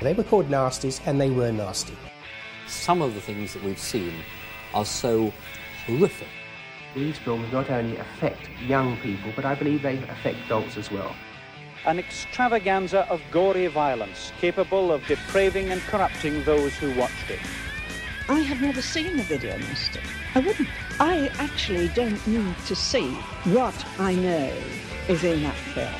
They were called nasties, and they were nasty. Some of the things that we've seen are so horrific. These films not only affect young people, but I believe they affect adults as well. An extravaganza of gory violence capable of depraving and corrupting those who watched it. I have never seen a video nasty. I wouldn't. I actually don't need to see what I know is in that film.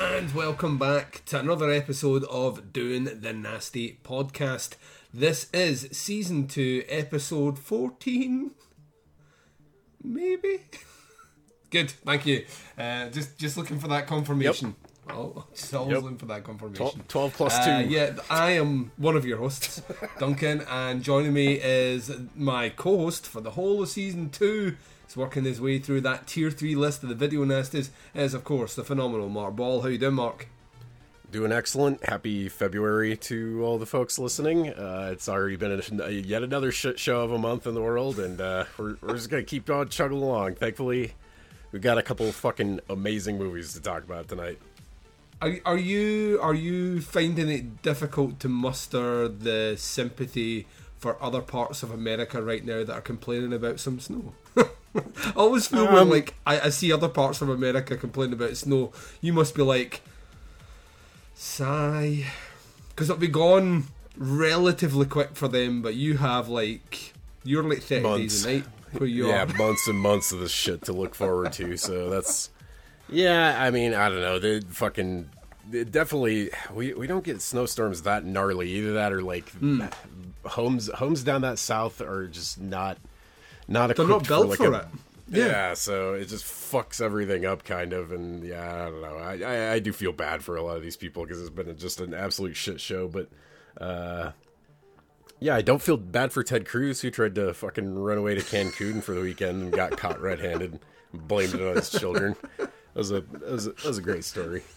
And welcome back to another episode of Doing the Nasty podcast. This is season 2, episode 14. Maybe? Good, thank you. Uh, just just looking for that confirmation. Oh, just always Yep. looking for that confirmation. 12, 12 plus 2. Uh, yeah, I am one of your hosts, Duncan, and joining me is my co-host for the whole of season two. He's working his way through that tier three list of the video nasties. Is of course the phenomenal Mark Ball. How you doing, Mark? Doing excellent. Happy February to all the folks listening. Uh, it's already been a, yet another shit show of a month in the world, and uh, we're, we're just going to keep on chugging along. Thankfully, we've got a couple of fucking amazing movies to talk about tonight. Are, are you are you finding it difficult to muster the sympathy for other parts of America right now that are complaining about some snow? I always feel when Um, like I, I see other parts of America complaining about snow, you must be like, sigh, because it'll be gone relatively quick for them. But you have like you're like thirty days a night where you yeah, are. months and months of this shit to look forward to. So that's yeah. I mean, I don't know. The fucking definitely we we don't get snowstorms that gnarly. Either that or like Hmm. homes homes down that south are just not not They're equipped not built like for a- it. Yeah. so it just fucks everything up, kind of, and yeah, I don't know. I I, I do feel bad for a lot of these people because it's been just an absolute shit show, but. uh yeah, I don't feel bad for Ted Cruz who tried to fucking run away to Cancun for the weekend and got caught red-handed, and blamed it on his children. That was a that was a, that was a great story.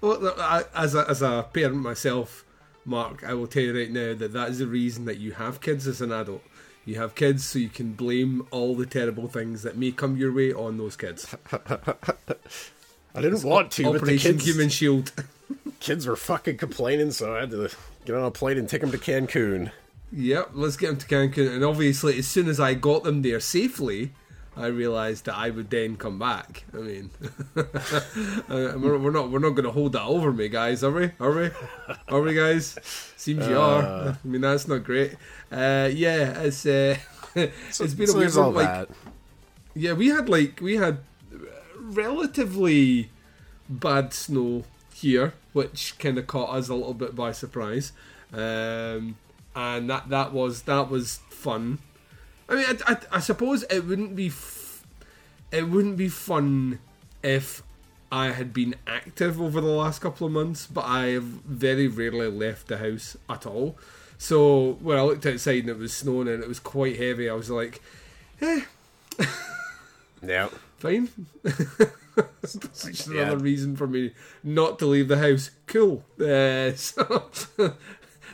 Well, I, as a, as a parent myself, Mark, I will tell you right now that that is the reason that you have kids as an adult. You have kids so you can blame all the terrible things that may come your way on those kids. I didn't want to, but the Operation kids, Human Shield. kids were fucking complaining, so I had to get on a plane and take them to Cancun. Yep, let's get them to Cancun. And obviously, as soon as I got them there safely, I realised that I would then come back. I mean, we're, we're not we're not going to hold that over me, guys, are we? Are we? Are we, guys? Seems you are. Uh. I mean, that's not great. Uh, yeah, it's uh, it's been so a weird one. Like, that. yeah, we had like we had relatively bad snow here, which kind of caught us a little bit by surprise, um, and that that was that was fun. I mean, I, I, I suppose it wouldn't be f- it wouldn't be fun if I had been active over the last couple of months, but I have very rarely left the house at all. So when I looked outside and it was snowing and it was quite heavy, I was like, eh, Yeah, fine. That's just Yeah. another reason for me not to leave the house. Cool. Uh, so,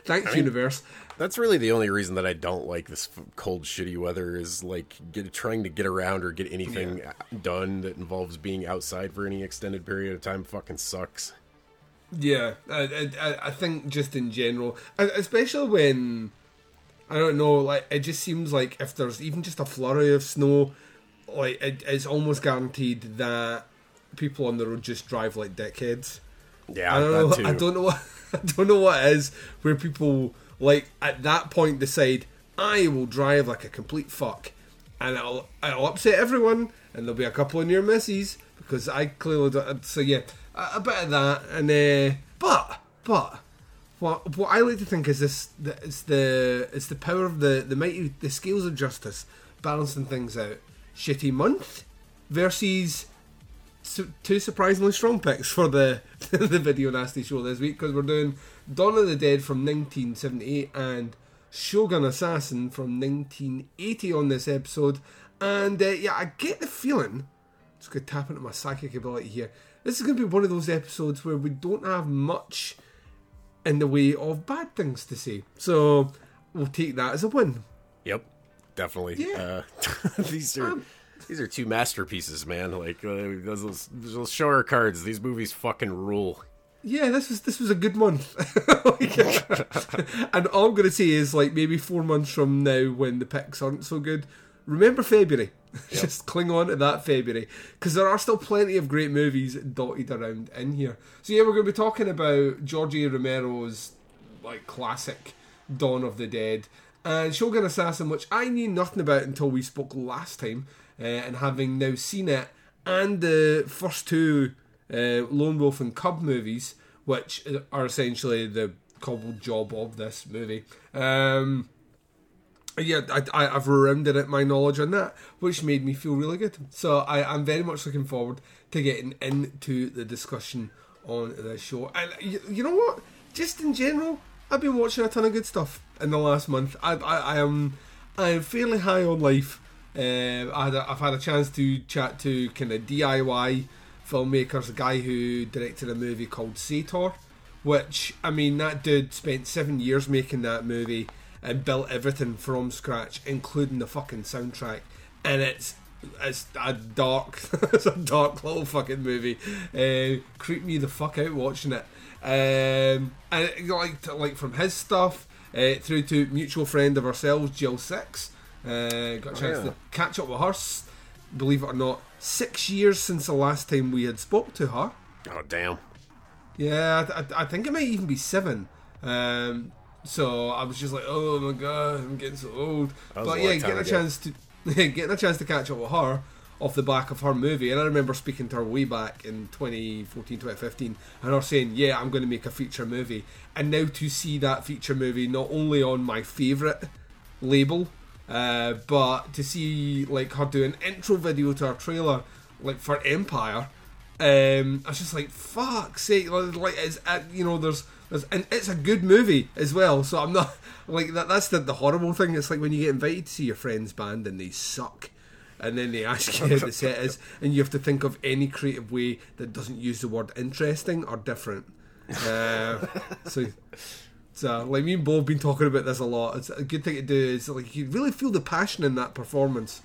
thanks, mean- universe. That's really the only reason that I don't like this f- cold, shitty weather is like get, trying to get around or get anything done that involves being outside for any extended period of time. Fucking sucks. Yeah, I, I, I think just in general, especially when I don't know, like it just seems like if there's even just a flurry of snow, like it, it's almost guaranteed that people on the road just drive like dickheads. Yeah, I don't know. too. I don't know what I don't know what it is where people like at that point decide I will drive like a complete fuck, and I'll I'll upset everyone, and there'll be a couple of near misses because I clearly don't, so yeah a, a bit of that, and uh, but but what what I like to think is this that it's the it's the power of the the mighty the scales of justice balancing things out. Shitty month versus two surprisingly strong picks for the the video nasty show this week because we're doing Dawn of the Dead from 1978 and Shogun Assassin from 1980 on this episode. And uh, yeah, I get the feeling. Just gonna tap into my psychic ability here. This is gonna be one of those episodes where we don't have much in the way of bad things to say. So we'll take that as a win. Yep, definitely. Yeah. Uh, these are Um, these are two masterpieces, man. Like uh, those, those, those show our cards. These movies fucking rule. Yeah, this was this was a good month. And all I'm to say is like maybe four months from now, when the picks aren't so good, remember February. Just cling on to that February because there are still plenty of great movies dotted around in here. So yeah, we're going to be talking about Georgie Romero's like classic Dawn of the Dead and Shogun Assassin, which I knew nothing about until we spoke last time, uh, and having now seen it and the first two uh, Lone Wolf and Cub movies, which are essentially the cobbled job of this movie. Um, yeah, I, I, I've rounded out my knowledge on that, which made me feel really good. So I, I'm very much looking forward to getting into the discussion on this show. And you, you know what? Just in general, I've been watching a ton of good stuff in the last month. I, I, I am I am fairly high on life. Uh, I I've had a chance to chat to kind of DIY filmmakers, a guy who directed a movie called Sator, which I mean that dude spent seven years making that movie and built everything from scratch, including the fucking soundtrack, and it's it's a dark, it's a dark little fucking movie. Uh, creep me the fuck out watching it. Um, and it, like like from his stuff uh, through to mutual friend of ourselves, Jill Sixx. Uh, got a chance yeah. to catch up with her. Believe it or not, six years since the last time we had spoke to her. Oh damn. Yeah, I, I, I think it might even be seven. Um, so I was just like, oh my god, I'm getting so old. But yeah, getting a ago. chance to getting a chance to catch up with her off the back of her movie, and I remember speaking to her way back in 2014, 2015, and her saying, "Yeah, I'm going to make a feature movie." And now to see that feature movie not only on my favourite label, uh, but to see like her do an intro video to her trailer, like for Empire, um, I was just like, "Fuck sake!" Like, it's uh, you know, there's, there's, and it's a good movie as well. So I'm not like that. That's the, the horrible thing. It's like when you get invited to see your friend's band and they suck, and then they ask you how the set is, and you have to think of any creative way that doesn't use the word interesting or different. Uh, so. So, like me and Bo have been talking about this a lot. It's a good thing to do. Is like you really feel the passion in that performance.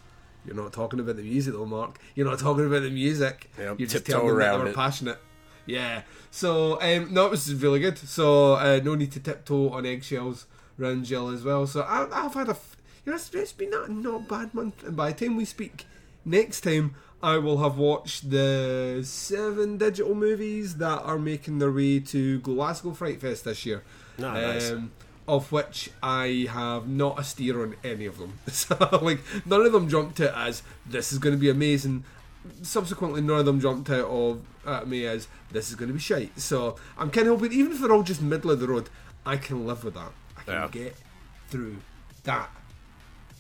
You're not talking about the music though, Mark. You're not talking about the music. Yep, You're just telling them that around they were it. passionate. Yeah. So um, no, it was really good. So uh, no need to tiptoe on eggshells around Jill as well. So I, I've had a, f- you know, it's, it's been not not bad month. And by the time we speak next time, I will have watched the seven digital movies that are making their way to Glasgow Fright Fest this year. Ah, nice. Um, of which I have not a steer on any of them. So, like, none of them jumped out as this is going to be amazing. Subsequently, none of them jumped out of at me as this is going to be shite. So, I'm kind of hoping, even if they're all just middle of the road, I can live with that. I can Yeah. get through that.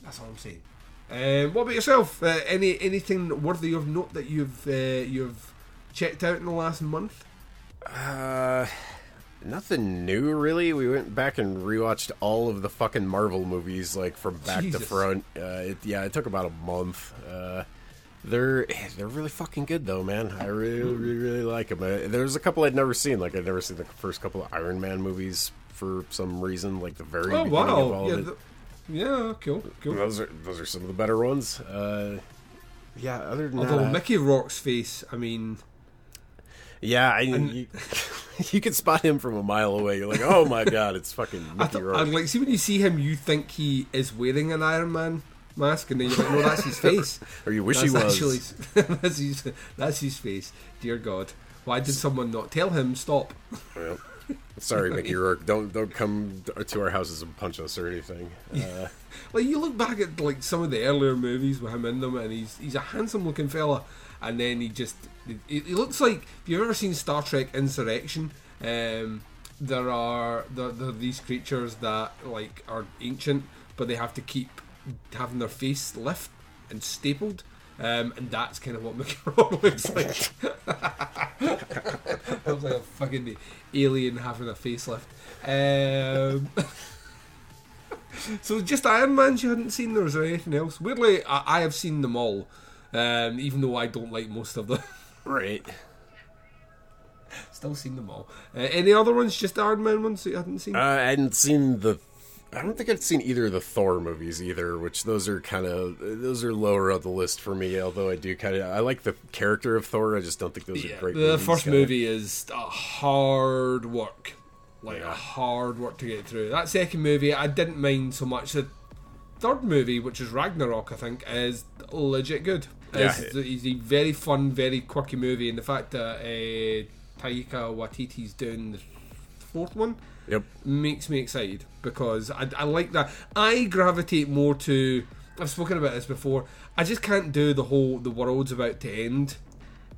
That's all I'm saying. Um, what about yourself? Uh, any anything worthy of note that you've uh, you've checked out in the last month? Uh, nothing new really. We went back and rewatched all of the fucking Marvel movies, like from back Jesus. to front. Uh, it, yeah, it took about a month. Uh, they're they're really fucking good though, man. I really really really like them. Uh, there's a couple I'd never seen. Like I'd never seen the first couple of Iron Man movies for some reason. Like the very Oh beginning wow! of all Yeah, of it. th- yeah, cool, cool. Those are those are some of the better ones. Uh, yeah. Other than Although that, Mickey Rourke's face, I mean, yeah, I, you, you can spot him from a mile away. You're like, oh my god, it's fucking Mickey th- Rourke. Like see when you see him, you think he is wearing an Iron Man mask, and then you're like, no, that's his face. or you wish that's he was. Actually, that's his, that's his face. Dear God, why did someone not tell him stop? Yeah. Sorry, Mickey Rourke. Don't don't come to our houses and punch us or anything. Uh, Like you look back at like some of the earlier movies with him in them, and he's he's a handsome looking fella, and then he just he, he looks like if you've ever seen Star Trek Insurrection, um, there are there, there are these creatures that like are ancient, but they have to keep having their face lift and stapled. Um, and that's kind of what Mickey looks like. looks like a fucking alien having a facelift. Um, so just Iron Man's you hadn't seen, or is there anything else? Weirdly, I, I have seen them all, um, even though I don't like most of them. right. still seen them all. Uh, any other ones? Just the Iron Man ones that you hadn't seen? Uh, I hadn't seen the. I don't think I'd seen either of the Thor movies either, which those are kind of those are lower on the list for me. Although I do kind of I like the character of Thor, I just don't think those yeah, are great. the movies, first kinda. movie is a hard work, like a Yeah. hard work to get through. That second movie, I didn't mind so much. The third movie, which is Ragnarok, I think, is legit good. Yeah. It's, it's a very fun, very quirky movie, and the fact that uh, Taika Waititi's doing the fourth one Yep. makes me excited because I, I like that. I gravitate more to. I've spoken about this before. I just can't do the whole the world's about to end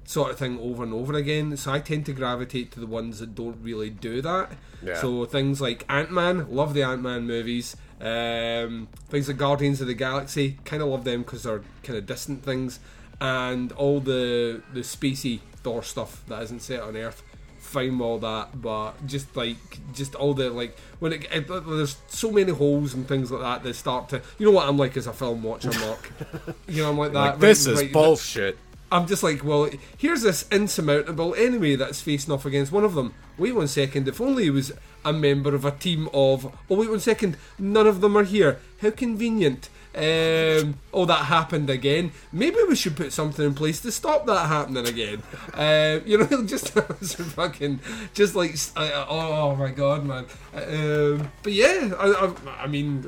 sort of thing over and over again. So I tend to gravitate to the ones that don't really do that. Yeah. So things like Ant Man, love the Ant Man movies. Um, things like Guardians of the Galaxy, kind of love them because they're kind of distant things, and all the the spacey Thor stuff that isn't set on Earth. Fine all that, but just like just all the like when it, it there's so many holes and things like that that start to you know what I'm like as a film watcher, Mark. you know I'm like that. Like, this right- is right- bullshit. I'm just like, well, here's this insurmountable enemy that's facing off against one of them. Wait one second, if only he was a member of a team of. Oh, wait one second, none of them are here. How convenient. Um, oh, that happened again. Maybe we should put something in place to stop that happening again. Uh, you know, just fucking, just like, uh, oh, oh my god, man. Um, but yeah, I, I, I mean,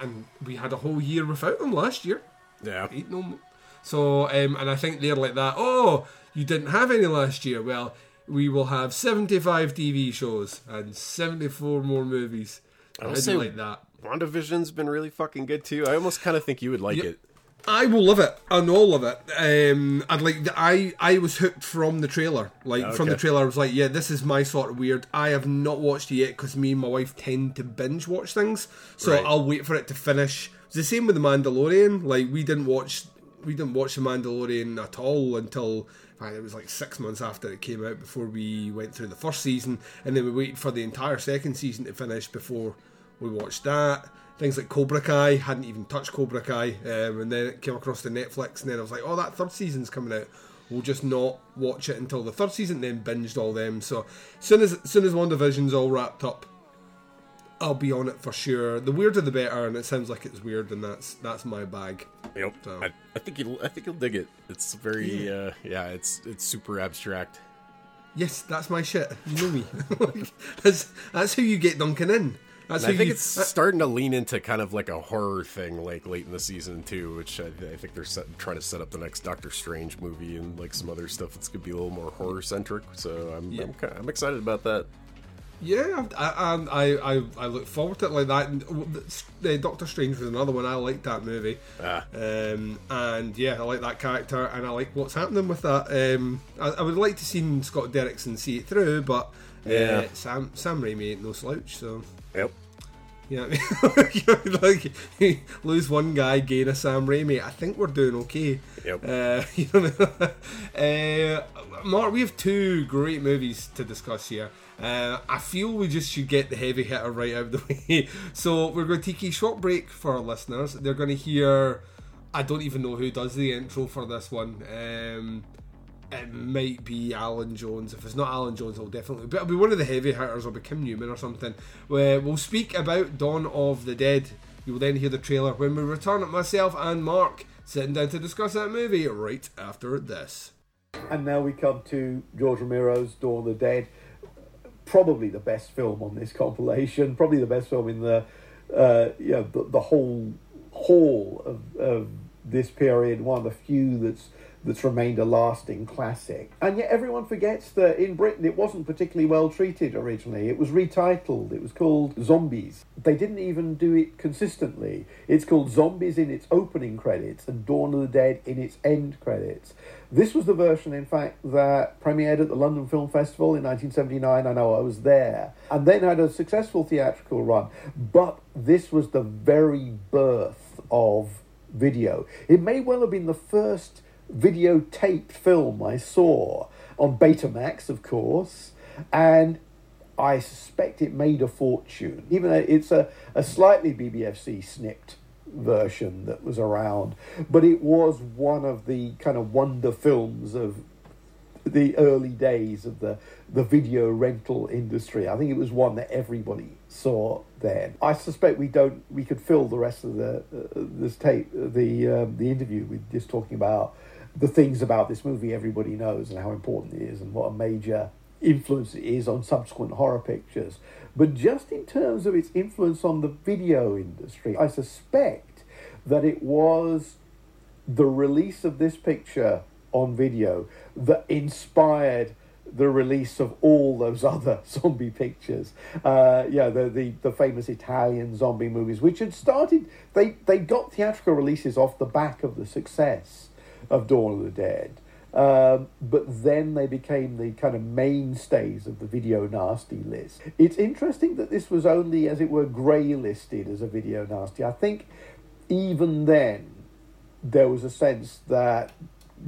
and we had a whole year without them last year. Yeah. Ain't no. So, um, and I think they're like that. Oh, you didn't have any last year. Well, we will have seventy-five TV shows and seventy-four more movies. I, say- like that. WandaVision's been really fucking good too. I almost kind of think you would like Yep. it. I will love it. I know love it. Um, I'd like. I I was hooked from the trailer. Like from the trailer, I was like, yeah, this is my sort of weird. I have not watched it yet because me and my wife tend to binge watch things. So Right. I'll wait for it to finish. It's the same with the Mandalorian. Like we didn't watch we didn't watch the Mandalorian at all until. fact, It was like six months after it came out before we went through the first season, and then we waited for the entire second season to finish before we watched that. Things like Cobra Kai hadn't even touched Cobra Kai, um, and then it came across the Netflix, and then I was like, "Oh, that third season's coming out. We'll just not watch it until the third season." Then binged all them. So soon as soon as WandaVision's all wrapped up, I'll be on it for sure. The weirder the better, and it sounds like it's weird, and that's that's my bag. Yep. So- I, I think you'll. I think you'll dig it. It's very. Yeah. Uh, yeah. It's it's super abstract. Yes, that's my shit. You know me. that's that's who you get Duncan in. That's And I think you, it's starting to lean into kind of like a horror thing, like late in the season too, which I, I think they're set, trying to set up the next Doctor Strange movie and like some other stuff that's gonna be a little more horror centric. So I'm Yeah. I'm, ki- I'm excited about that. Yeah, I, I, I, I look forward to it like that. And, uh, Doctor Strange was another one. I liked that movie, Ah. um, and yeah, I like that character, and I like what's happening with that. Um, I, I would like to see Scott Derrickson see it through, but uh, Yeah. Sam Sam Raimi ain't no slouch, so Yep. yeah. like lose one guy, gain a Sam Raimi. I think we're doing okay. Yep. Uh, you know, uh, Mark, we have two great movies to discuss here. Uh, I feel we just should get the heavy hitter right out of the way. So we're going to take a short break for our listeners. They're going to hear. I don't even know who does the intro for this one. Um, it might be Alan Jones. If it's not Alan Jones, it'll definitely. But it'll be one of the heavy hitters. It'll be Kim Newman or something. Where we'll speak about Dawn of the Dead. You will then hear the trailer when we return. It. Myself and Mark sitting down to discuss that movie right after this. And now we come to George Romero's Dawn of the Dead. Probably the best film on this compilation. Probably the best film in the, uh, you know, the, the whole haul of, of this period. One of the few that's that's remained a lasting classic. And yet everyone forgets that in Britain it wasn't particularly well treated originally. It was retitled. It was called Zombies. They didn't even do it consistently. It's called Zombies in its opening credits and Dawn of the Dead in its end credits. This was the version, in fact, that premiered at the London Film Festival in 1979. I know I was there. And then had a successful theatrical run. But this was the very birth of video. It may well have been the first videotaped film I saw on Betamax, of course. And I suspect it made a fortune, even though it's a, a slightly BBFC snipped version that was around. But it was one of the kind of wonder films of the early days of the the video rental industry. I think it was one that everybody saw then. I suspect we don't we could fill the rest of the uh, this tape the um, the interview with just talking about the things about this movie everybody knows and how important it is and what a major influence it is on subsequent horror pictures. But just in terms of its influence on the video industry, I suspect that it was the release of this picture on video that inspired the release of all those other zombie pictures. Uh, yeah, the, the the famous Italian zombie movies, which had started, they they got theatrical releases off the back of the success of Dawn of the Dead. Um, but then they became the kind of mainstays of the video nasty list. It's interesting that this was only, as it were, grey listed as a video nasty. I think even then there was a sense that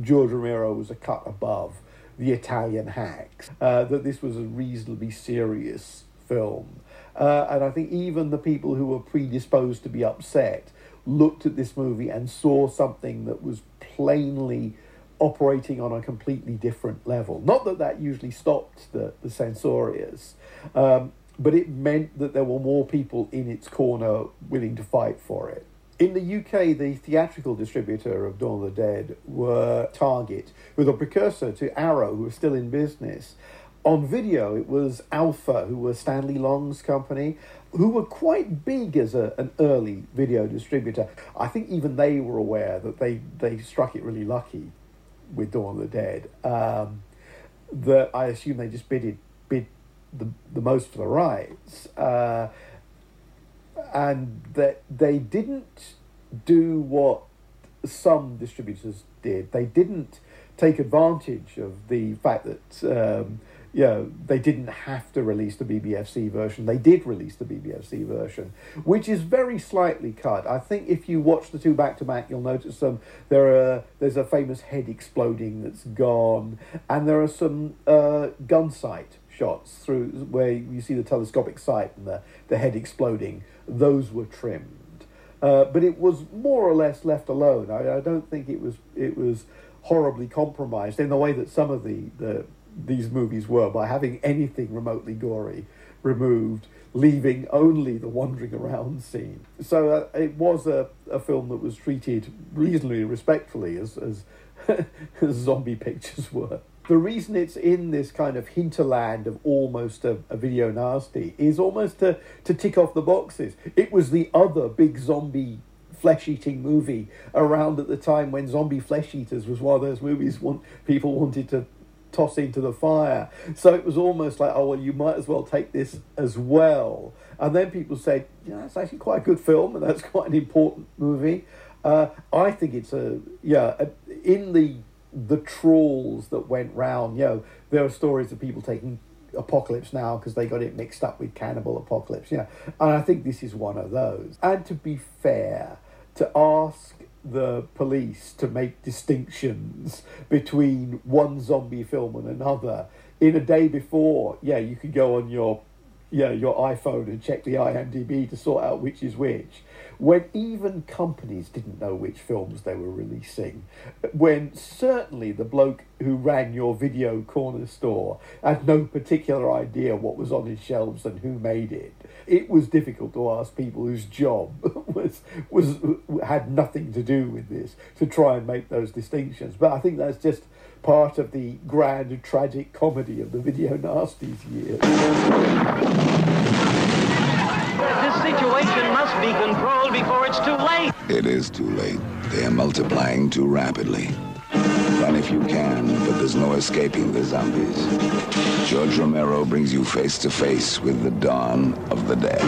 George Romero was a cut above the Italian hacks, uh, that this was a reasonably serious film. Uh, and I think even the people who were predisposed to be upset looked at this movie and saw something that was plainly operating on a completely different level. Not that that usually stopped the, the censorious, um, but it meant that there were more people in its corner willing to fight for it. In the UK, the theatrical distributor of Dawn of the Dead were Target, with a precursor to Arrow, who was still in business. On video, it was Alpha, who was Stanley Long's company, who were quite big as a, an early video distributor. I think even they were aware that they, they struck it really lucky with Dawn of the Dead. Um, that I assume they just bid, it, bid the, the most for the rights. Uh, and that they didn't do what some distributors did. They didn't take advantage of the fact that um, you know, they didn't have to release the BBFC version. They did release the BBFC version, which is very slightly cut. I think if you watch the two back to back, you'll notice some. There are there's a famous head exploding that's gone, and there are some uh, gun sight shots through where you see the telescopic sight and the, the head exploding. Those were trimmed. Uh, but it was more or less left alone. I, I don't think it was it was horribly compromised in the way that some of the, the these movies were by having anything remotely gory removed, leaving only the wandering around scene. So uh, it was a, a film that was treated reasonably respectfully as, as, as zombie pictures were. The reason it's in this kind of hinterland of almost a, a video nasty is almost to, to tick off the boxes. It was the other big zombie flesh eating movie around at the time when Zombie Flesh Eaters was one of those movies want, people wanted to toss into the fire. So it was almost like, oh, well, you might as well take this as well. And then people said, yeah, it's actually quite a good film and that's quite an important movie. Uh, I think it's a, yeah, a, in the the trawls that went round, you know, there are stories of people taking Apocalypse Now because they got it mixed up with Cannibal Apocalypse, yeah. And I think this is one of those. And to be fair, to ask the police to make distinctions between one zombie film and another. In a day before yeah you could go on your yeah your iphone and check the imdb to sort out which is which. When even companies didn't know which films they were releasing, when certainly the bloke who ran your video corner store had no particular idea what was on his shelves and who made it, it was difficult to ask people whose job was was had nothing to do with this to try and make those distinctions. But I think that's just part of the grand tragic comedy of the video nasties years. This situation must be controlled before it's too late. It is too late. They are multiplying too rapidly. Run if you can, but there's no escaping the zombies. George Romero brings you face to face with the dawn of the dead.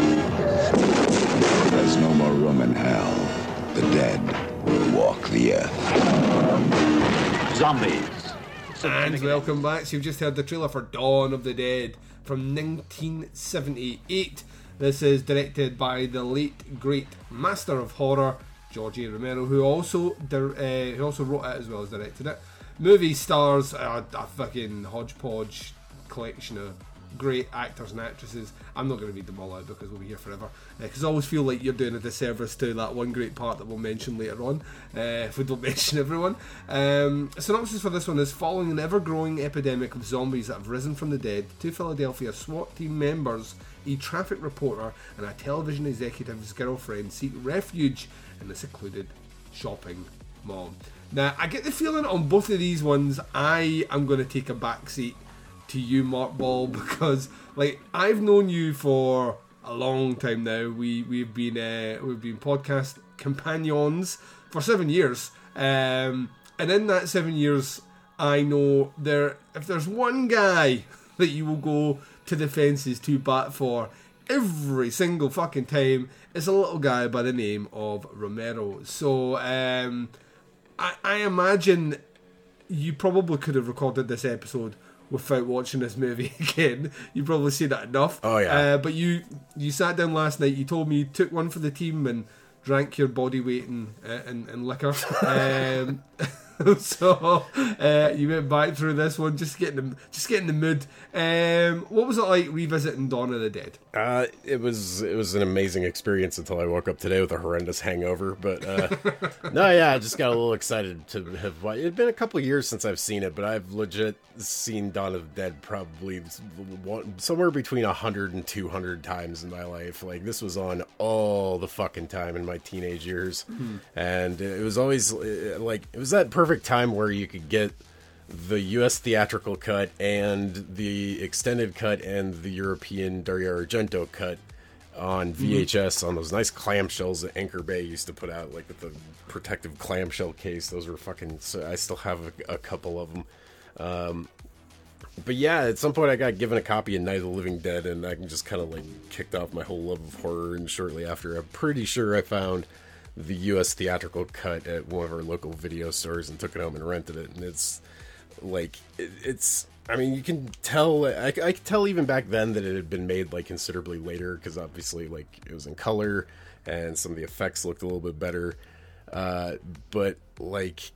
There's no more room in hell. The dead will walk the earth. Zombies. And welcome back. So you've just heard the trailer for Dawn of the Dead from 1978. This is directed by the late great master of horror George A. Romero, who also uh, who also wrote it as well as directed it. Movie stars a, a fucking hodgepodge collection of great actors and actresses. I'm not going to read them all out because we'll be here forever. Because I always feel like you're doing a disservice to that one great part that we'll mention later on uh, if we don't mention everyone. Um, synopsis for this one is following an ever growing epidemic of zombies that have risen from the dead, two Philadelphia SWAT team members, a traffic reporter, and a television executive's girlfriend seek refuge in a secluded shopping mall. Now, I get the feeling on both of these ones, I am going to take a backseat to you, Mark Ball, because like I've known you for a long time now. We we've been uh, we've been podcast companions for seven years, um, and in that seven years, I know there if there's one guy that you will go to the fences to bat for every single fucking time is a little guy by the name of Romero. So um, I, I imagine you probably could have recorded this episode without watching this movie again. You've probably seen that enough. Oh, yeah. Uh, but you you sat down last night. You told me you took one for the team and drank your body weight in uh, in, in liquor. um, so uh, you went back through this one, just getting the just getting the mood. Um, what was it like revisiting Dawn of the Dead? Uh, it was it was an amazing experience until I woke up today with a horrendous hangover. But uh, no, yeah, I just got a little excited to have. It had been a couple years since I've seen it, but I've legit seen Dawn of the Dead probably one, somewhere between 100 and 200 times in my life. Like this was on all the fucking time in my teenage years, and it was always uh, like it was that perfect time where you could get the U.S. theatrical cut and the extended cut and the European Dario Argento cut on VHS on those nice clamshells that Anchor Bay used to put out, like with the protective clamshell case. Those were fucking. So I still have a, a couple of them. Um, but yeah, at some point I got given a copy of Night of the Living Dead, and I just kind of like kicked off my whole love of horror. And shortly after, I'm pretty sure I found the U.S. theatrical cut at one of our local video stores and took it home and rented it. And it's like it, it's. I mean, you can tell. I, I could tell even back then that it had been made like considerably later because obviously, like it was in color and some of the effects looked a little bit better. Uh, but like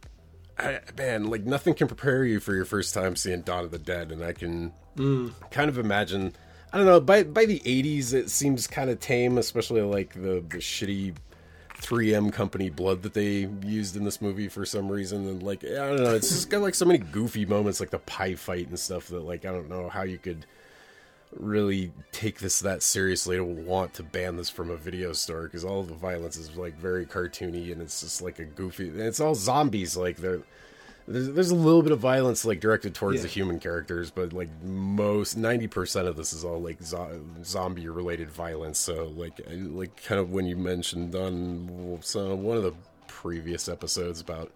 I, man, like nothing can prepare you for your first time seeing Dawn of the Dead, and I can kind of imagine. I don't know. By by the '80s, it seems kind of tame, especially like the the shitty 3M company blood that they used in this movie for some reason, and like I don't know, it's just got like so many goofy moments, like the pie fight and stuff that like I don't know how you could really take this that seriously to want to ban this from a video store because all the violence is like very cartoony and it's just like a goofy it's all zombies like they're there's, there's a little bit of violence like directed towards Yeah. the human characters but like most 90% of this is all like zo- zombie related violence so like like kind of when you mentioned on some one of the previous episodes about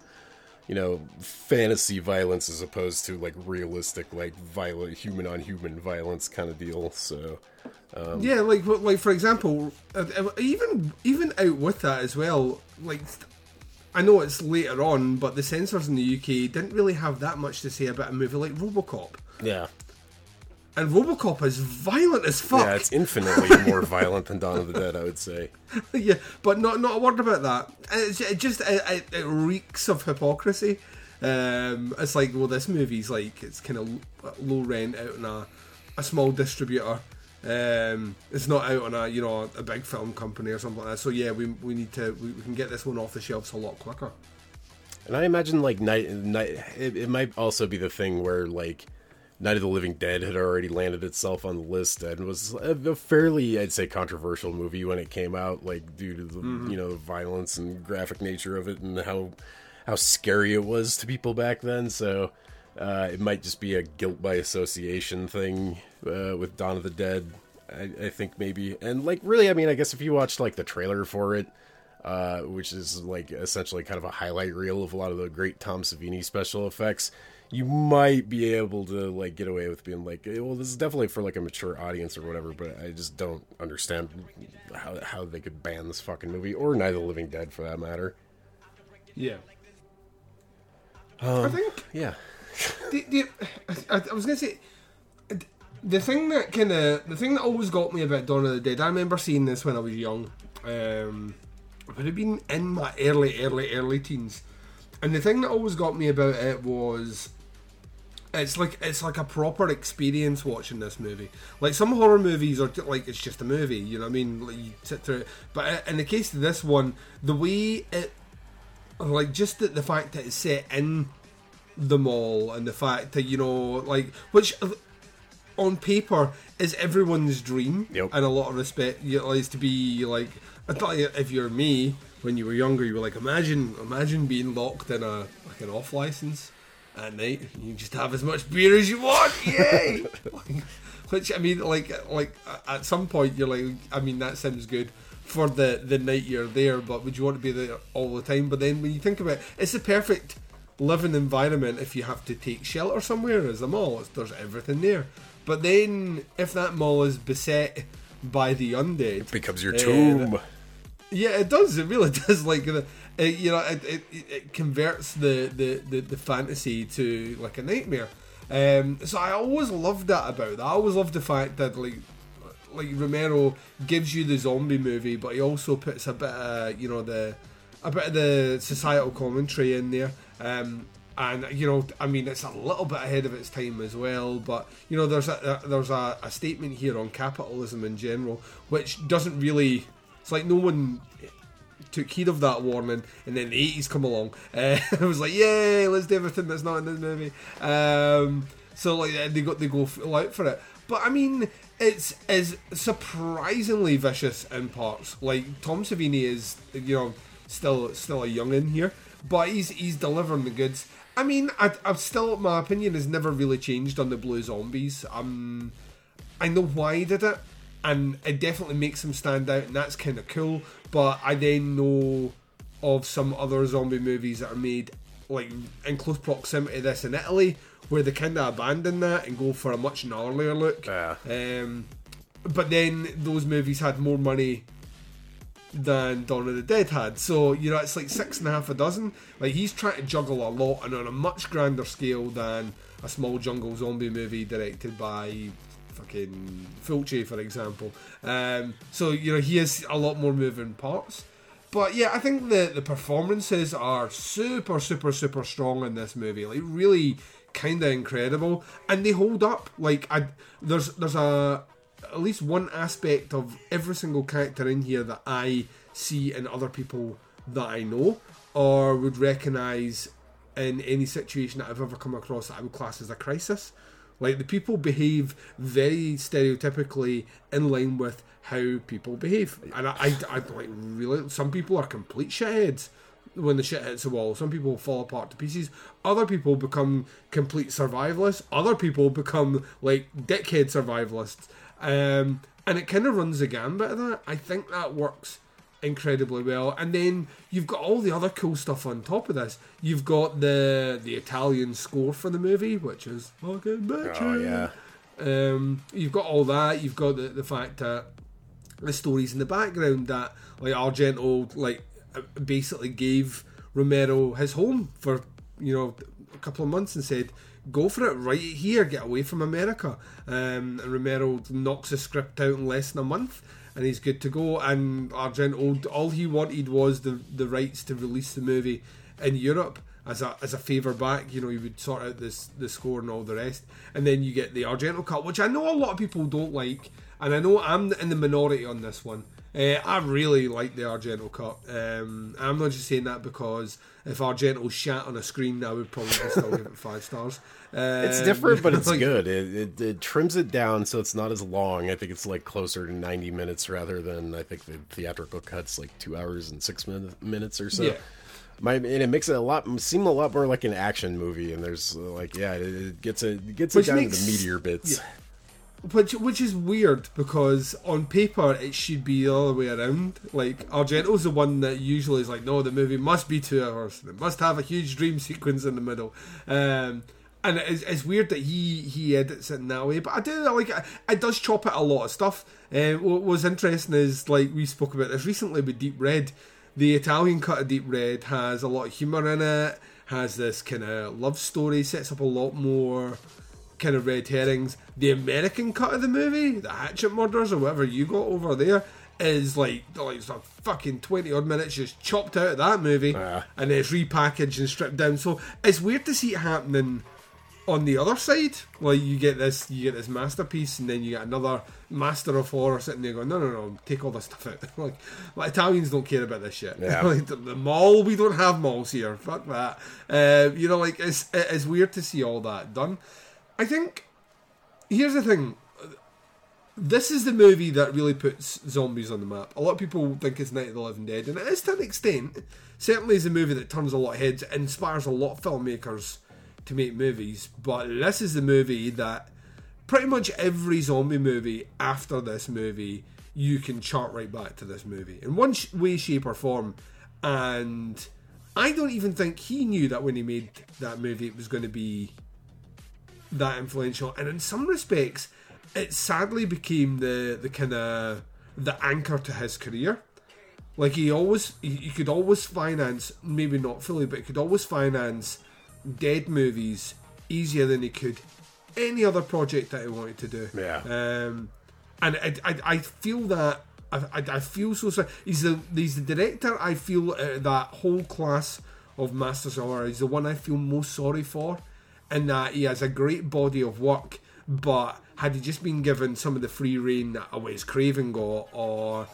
you know fantasy violence as opposed to like realistic like violent human on human violence kind of deal so Yeah, like like for example, uh, even even out with that as well. Like, I know it's later on, but the censors in the UK didn't really have that much to say about a movie like RoboCop, yeah and RoboCop is violent as fuck. yeah it's infinitely more violent than Dawn of the Dead I would say yeah, but not not a word about that. It's, it just it, it, it reeks of hypocrisy. Um, it's like, well, this movie's like it's kind of low rent out in a, a small distributor. Um, it's not out on a you know a big film company or something like that. So yeah, we, we need to we, we can get this one off the shelves a lot quicker. And I imagine like night night it, it might also be the thing where like Night of the Living Dead had already landed itself on the list and was a, a fairly I'd say controversial movie when it came out like due to the you know the violence and graphic nature of it and how how scary it was to people back then so uh, it might just be a guilt by association thing uh, with Dawn of the Dead I, I think maybe and like really I mean I guess if you watched like the trailer for it uh, which is like essentially kind of a highlight reel of a lot of the great Tom Savini special effects. You might be able to like get away with being like, "Eh, well, this is definitely for like a mature audience or whatever. But I just don't understand how how they could ban this fucking movie or Night of the Living Dead for that matter. Yeah. I think Yeah, I, I was gonna say the thing that kind of the thing that always got me about Dawn of the Dead. I remember seeing this when I was young. Um, I would have been in my early, early, early teens, and the thing that always got me about it was It's like it's like a proper experience watching this movie. Like some horror movies are t- like it's just a movie, you know what I mean? Like you sit through it. But in the case of this one, the way it, like just the, the fact that it's set in the mall and the fact that you know, like which on paper is everyone's dream. Yep. In a lot of respect, you know, is to be like I thought if you're me when you were younger, you were like imagine imagine being locked in a like an off license at night. You just have as much beer as you want. Yay! Like, Which I mean, like like at some point you're like, I mean that sounds good for the the night you're there, but would you want to be there all the time? But then when you think about it, it's the perfect living environment if you have to take shelter somewhere is a mall. It's, there's everything there. But then if that mall is beset by the undead, It becomes your eh, tomb. yeah, it does. It really does. Like, the, it, you know, it, it, it converts the, the, the, the fantasy to like a nightmare. Um, so I always loved that about that. I always loved the fact that like like Romero gives you the zombie movie, but he also puts a bit of you know the a bit of the societal commentary in there. Um, and you know, I mean, it's a little bit ahead of its time as well. But you know, there's a, a there's a, a statement here on capitalism in general, which doesn't really. It's like no one took heed of that warning, and then the 80s come along. Uh, it was like, yay, let's do everything that's not in this movie. Um, so like they got they go full out for it. But I mean, it's is surprisingly vicious in parts. Like Tom Savini is, you know, still still a young in here, but he's he's delivering the goods. I mean, I, I've still my opinion has never really changed on the Blue Zombies. Um, I know why he did it, and it definitely makes him stand out, and that's kind of cool. But I then know of some other zombie movies that are made like in close proximity to this in Italy, where they kind of abandon that and go for a much gnarlier look. Yeah. Um, but then those movies had more money than Dawn of the Dead had. So, you know, it's like six and a half a dozen. Like, he's trying to juggle a lot and on a much grander scale than a small jungle zombie movie directed by fucking Fulci, for example. Um, so, you know, he has a lot more moving parts. But yeah, I think the, the performances are super, super, super strong in this movie. Like, really kind of incredible. And they hold up. Like, I, there's, there's a, at least one aspect of every single character in here that I see in other people that I know or would recognize in any situation that I've ever come across that I would class as a crisis. Like the people behave very stereotypically in line with how people behave, and I, I, I like really. Some people are complete shitheads when the shit hits the wall. Some people fall apart to pieces. Other people become complete survivalists. Other people become like dickhead survivalists. Um, and it kind of runs the gambit of that. I think that works incredibly well. And then you've got all the other cool stuff on top of this. You've got the the Italian score for the movie, which is fucking magic. Oh yeah. Um, you've got all that. You've got the, the fact that the stories in the background that like Argento like basically gave Romero his home for you know a couple of months and said go for it right here get away from America. Um, Romero knocks the script out in less than a month and he's good to go. And Argento all he wanted was the the rights to release the movie in Europe as a as a favour back, you know, you would sort out this the score and all the rest, and then you get the Argento cut, which I know a lot of people don't like, and I know I'm in the minority on this one. Uh, I really like the Argento cut. Um, I'm not just saying that because if Argento shat on a screen, I would probably still give it five stars. Um, It's different, but it's like- good. It, it it trims it down so it's not as long. I think it's like closer to ninety minutes rather than I think the theatrical cut's like two hours and six min- minutes or so. Yeah. My, and it makes it a lot seem a lot more like an action movie. And there's like yeah, it, it gets it, it gets Which it down makes- to the meteor bits. yeah. Which which is weird because on paper it should be the other way around. Like Argento's the one that usually is like, no, the movie must be two hours. It must have a huge dream sequence in the middle. Um, and it's, it's weird that he he edits it in that way. But I do like it. It does chop out a lot of stuff. Um, what was interesting is like we spoke about this recently with Deep Red. The Italian cut of Deep Red has a lot of humor in it. Has this kind of love story. Sets up a lot more kind of red herrings. The American cut of the movie, the Hatchet Murders or whatever you got over there, is like like it's like fucking twenty odd minutes just chopped out of that movie, and then it's repackaged and stripped down. So it's weird to see it happening on the other side, like you get this, you get this masterpiece, and then you get another master of horror sitting there going, "No, no, no, take all this stuff out." like, like Italians don't care about this shit. Yeah. like the, the mall, we don't have malls here. Fuck that. Uh, you know, like it's it's weird to see all that done. I think here's the thing. This is the movie that really puts zombies on the map. A lot of people think it's Night of the Living Dead, and it is to an extent. Certainly, is a movie that turns a lot of heads, inspires a lot of filmmakers to make movies. But this is the movie that pretty much every zombie movie after this movie, you can chart right back to this movie in one sh- way, shape, or form. And I don't even think he knew that when he made that movie, it was going to be that influential. And in some respects, it sadly became the the kind of the anchor to his career. Like he always, he, could always finance, maybe not fully, but he could always finance dead movies easier than he could any other project that he wanted to do. Yeah. Um, and I, I, I feel that I, I, I feel so sorry. He's the he's the director. I feel uh, that whole class of Masters of Horror is the one I feel most sorry for, in that he has a great body of work, but had he just been given some of the free reign that a Wes Craven got, or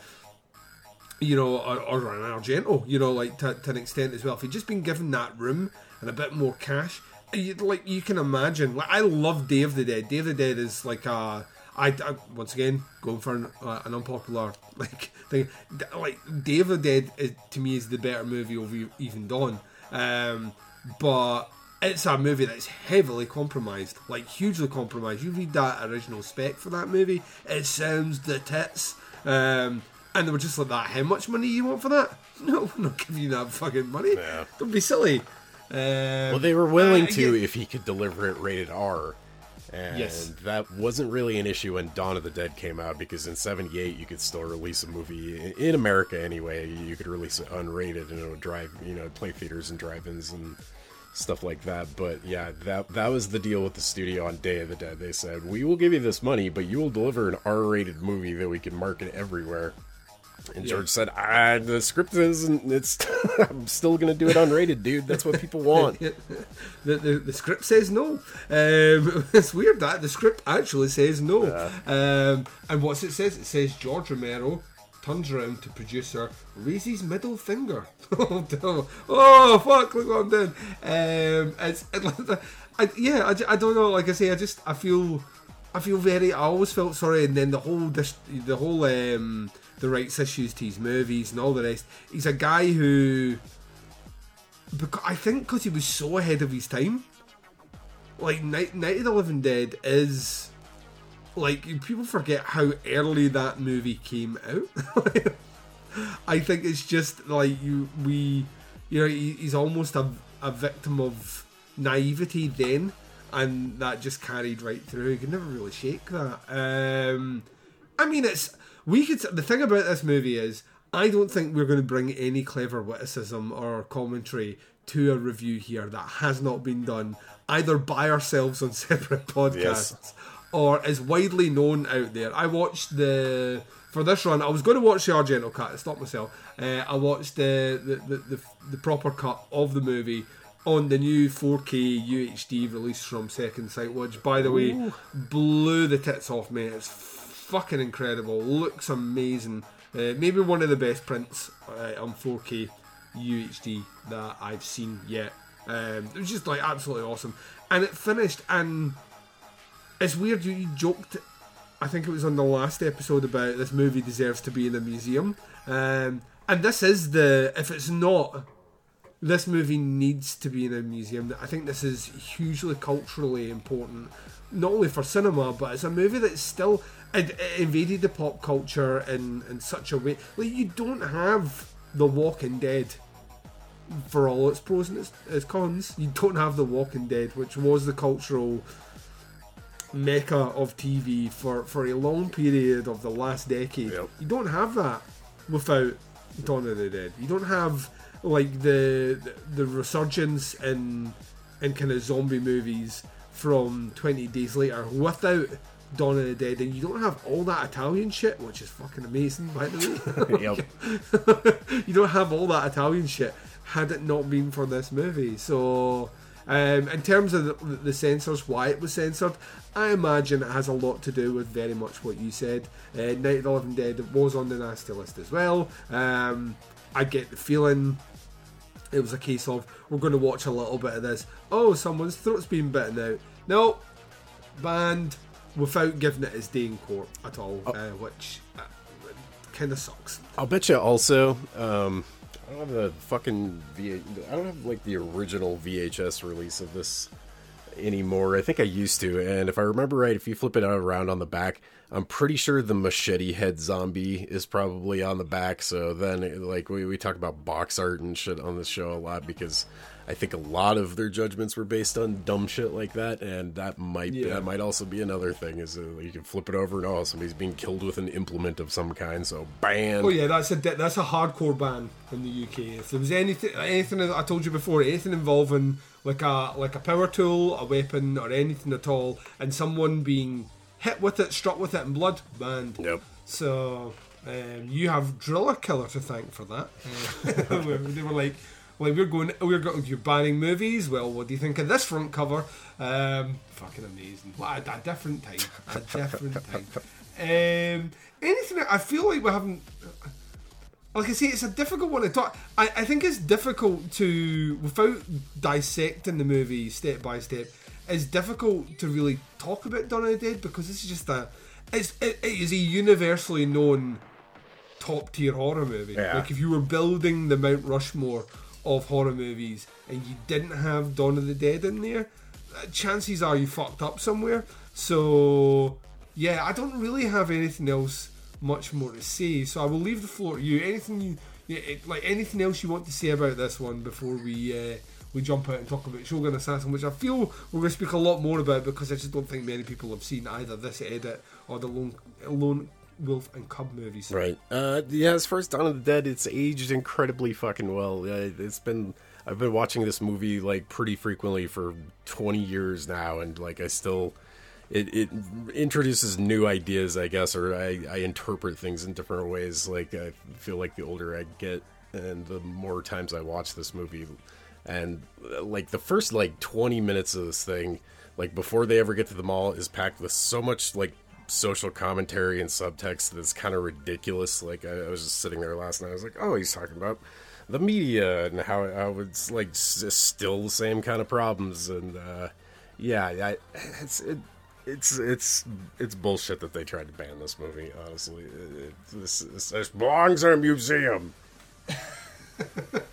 you know, or, or an Argento, you know, like to, to an extent as well. If he'd just been given that room and a bit more cash, you, like you can imagine. Like I love Day of the Dead. Day of the Dead is like a. I, I once again going for an, uh, an unpopular like thing. Like Day of the Dead is, to me is the better movie over Even Dawn, um, but it's a movie that's heavily compromised, like hugely compromised. You read that original spec for that movie, it sounds the tits. Um, and they were just like that. How much money you want for that? No, we're not giving you that fucking money. Yeah. Don't be silly. Um, Well, they were willing uh, to yeah. if he could deliver it rated R. And Yes. that wasn't really an issue when Dawn of the Dead came out because in 78 you could still release a movie in, in America anyway. You could release it unrated and it would drive, you know, play theaters and drive-ins and stuff like that. But yeah, that that was the deal with the studio on Day of the Dead. They said, "We will give you this money, but you will deliver an R-rated movie that we can market everywhere." And Yeah. George said, ah, "The script isn't. It's. I'm still gonna do it unrated, dude. That's what people want." the, the, the script says no. Um, it's weird that the script actually says no. Um, and what's it says? It says George Romero turns around to producer, raises middle finger. oh, oh fuck! Look what I'm doing. Um, it's it, I, yeah. I, I don't know. Like I say, I just I feel I feel very. I always felt sorry, and then the whole dis, the whole um, the rights issues to his movies and all the rest. He's a guy who because I think because he was so ahead of his time. Like Night, Night of the Living Dead is like people forget how early that movie came out. I think it's just like you we you know he, he's almost a, a victim of naivety then and that just carried right through you can never really shake that um I mean it's we could the thing about this movie is I don't think we're going to bring any clever witticism or commentary to a review here that has not been done either by ourselves on separate podcasts Yes. Or is widely known out there. I watched the for this run. I was going to watch the Argento cut. I stopped myself. Uh, I watched the the, the the the proper cut of the movie on the new 4K UHD release from Second Sight, which by the way blew the tits off me. It's fucking incredible. Looks amazing. Uh, maybe one of the best prints uh, on 4K UHD that I've seen yet. Um, it was just like absolutely awesome, and it finished and it's weird you, you joked i think it was on the last episode about this movie deserves to be in a museum. Um, and this is the if it's not this movie needs to be in a museum. I think this is hugely culturally important not only for cinema but it's a movie that's still it, it invaded the pop culture in in such a way. Like you don't have the walking dead for all its pros and its, its cons. You don't have the walking dead which was the cultural mecca of TV for, for a long period of the last decade. Yep. You don't have that without Dawn of the Dead. You don't have like the the, the resurgence in in kind of zombie movies from 20 days later without Dawn of the Dead, and you don't have all that Italian shit, which is fucking amazing, by the way. You don't have all that Italian shit had it not been for this movie. So Um, in terms of the, the censors, why it was censored, I imagine it has a lot to do with very much what you said. Uh, Night of the Living Dead was on the nasty list as well. Um, I get the feeling it was a case of we're going to watch a little bit of this. Oh, someone's throat's been bitten out. No, banned without giving it its day in court at all, uh, which uh, kind of sucks. I'll bet you also. Um, I don't have the fucking V. I don't have like the original VHS release of this anymore. I think I used to, and if I remember right, if you flip it around on the back, I'm pretty sure the machete head zombie is probably on the back. So then, like we we talk about box art and shit on this show a lot because I think a lot of their judgments were based on dumb shit like that, and that might Yeah. that might also be another thing is uh, you can flip it over and oh somebody's being killed with an implement of some kind, so ban. Oh yeah, that's a that's a hardcore ban in the UK. If there was anything anything I told you before, anything involving like a like a power tool, a weapon, or anything at all, and someone being hit with it, struck with it, and blood, banned. Yep. So um, you have Driller Killer to thank for that. Uh, they were like, like we're going, we're going, you're banning movies. Well, what do you think of this front cover? Um, fucking amazing. What a, a different time. A different time. Um, anything? I feel like we haven't. Like I say, it's a difficult one to talk. I, I think it's difficult to, without dissecting the movie step by step, it's difficult to really talk about Dawn of the Dead because this is just a, it's it, it is a universally known top tier horror movie. Yeah. Like if you were building the Mount Rushmore of horror movies and you didn't have Dawn of the Dead in there, uh, chances are you fucked up somewhere. So yeah, I don't really have anything else much more to say. So I will leave the floor to you. Anything you, like anything else you want to say about this one before we uh, we jump out and talk about Shogun Assassin, which I feel we're going to speak a lot more about because I just don't think many people have seen either this edit or the Lone, Lone Wolf and Cub movies. Right. Uh, yeah. As far as Dawn of the Dead, it's aged incredibly fucking well. It's been I've been watching this movie like pretty frequently for 20 years now, and like I still. It, it introduces new ideas, I guess, or I, I interpret things in different ways. Like I feel like the older I get, and the more times I watch this movie, and like the first like 20 minutes of this thing, like before they ever get to the mall, is packed with so much like social commentary and subtext that's kind of ridiculous. Like I, I was just sitting there last night, I was like, oh, he's talking about the media and how how it's like s- still the same kind of problems, and uh, yeah, I, it's it, it's it's it's bullshit that they tried to ban this movie. Honestly, it, it, this, this this belongs in a museum.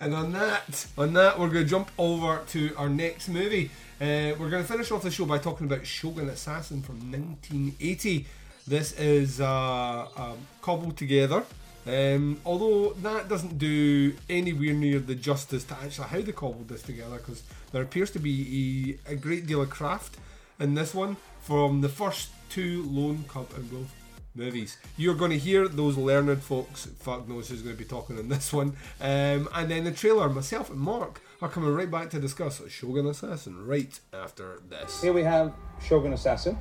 And on that, on that, we're going to jump over to our next movie. Uh, we're going to finish off the show by talking about Shogun Assassin from 1980. This is uh, um, cobbled together. Um, although that doesn't do anywhere near the justice to actually how they cobbled this together, because there appears to be a, a great deal of craft in this one from the first two Lone Cub and Wolf movies. You're going to hear those learned folks, fuck knows who's going to be talking in this one. Um, and then the trailer, myself and Mark are coming right back to discuss Shogun Assassin right after this. Here we have Shogun Assassin,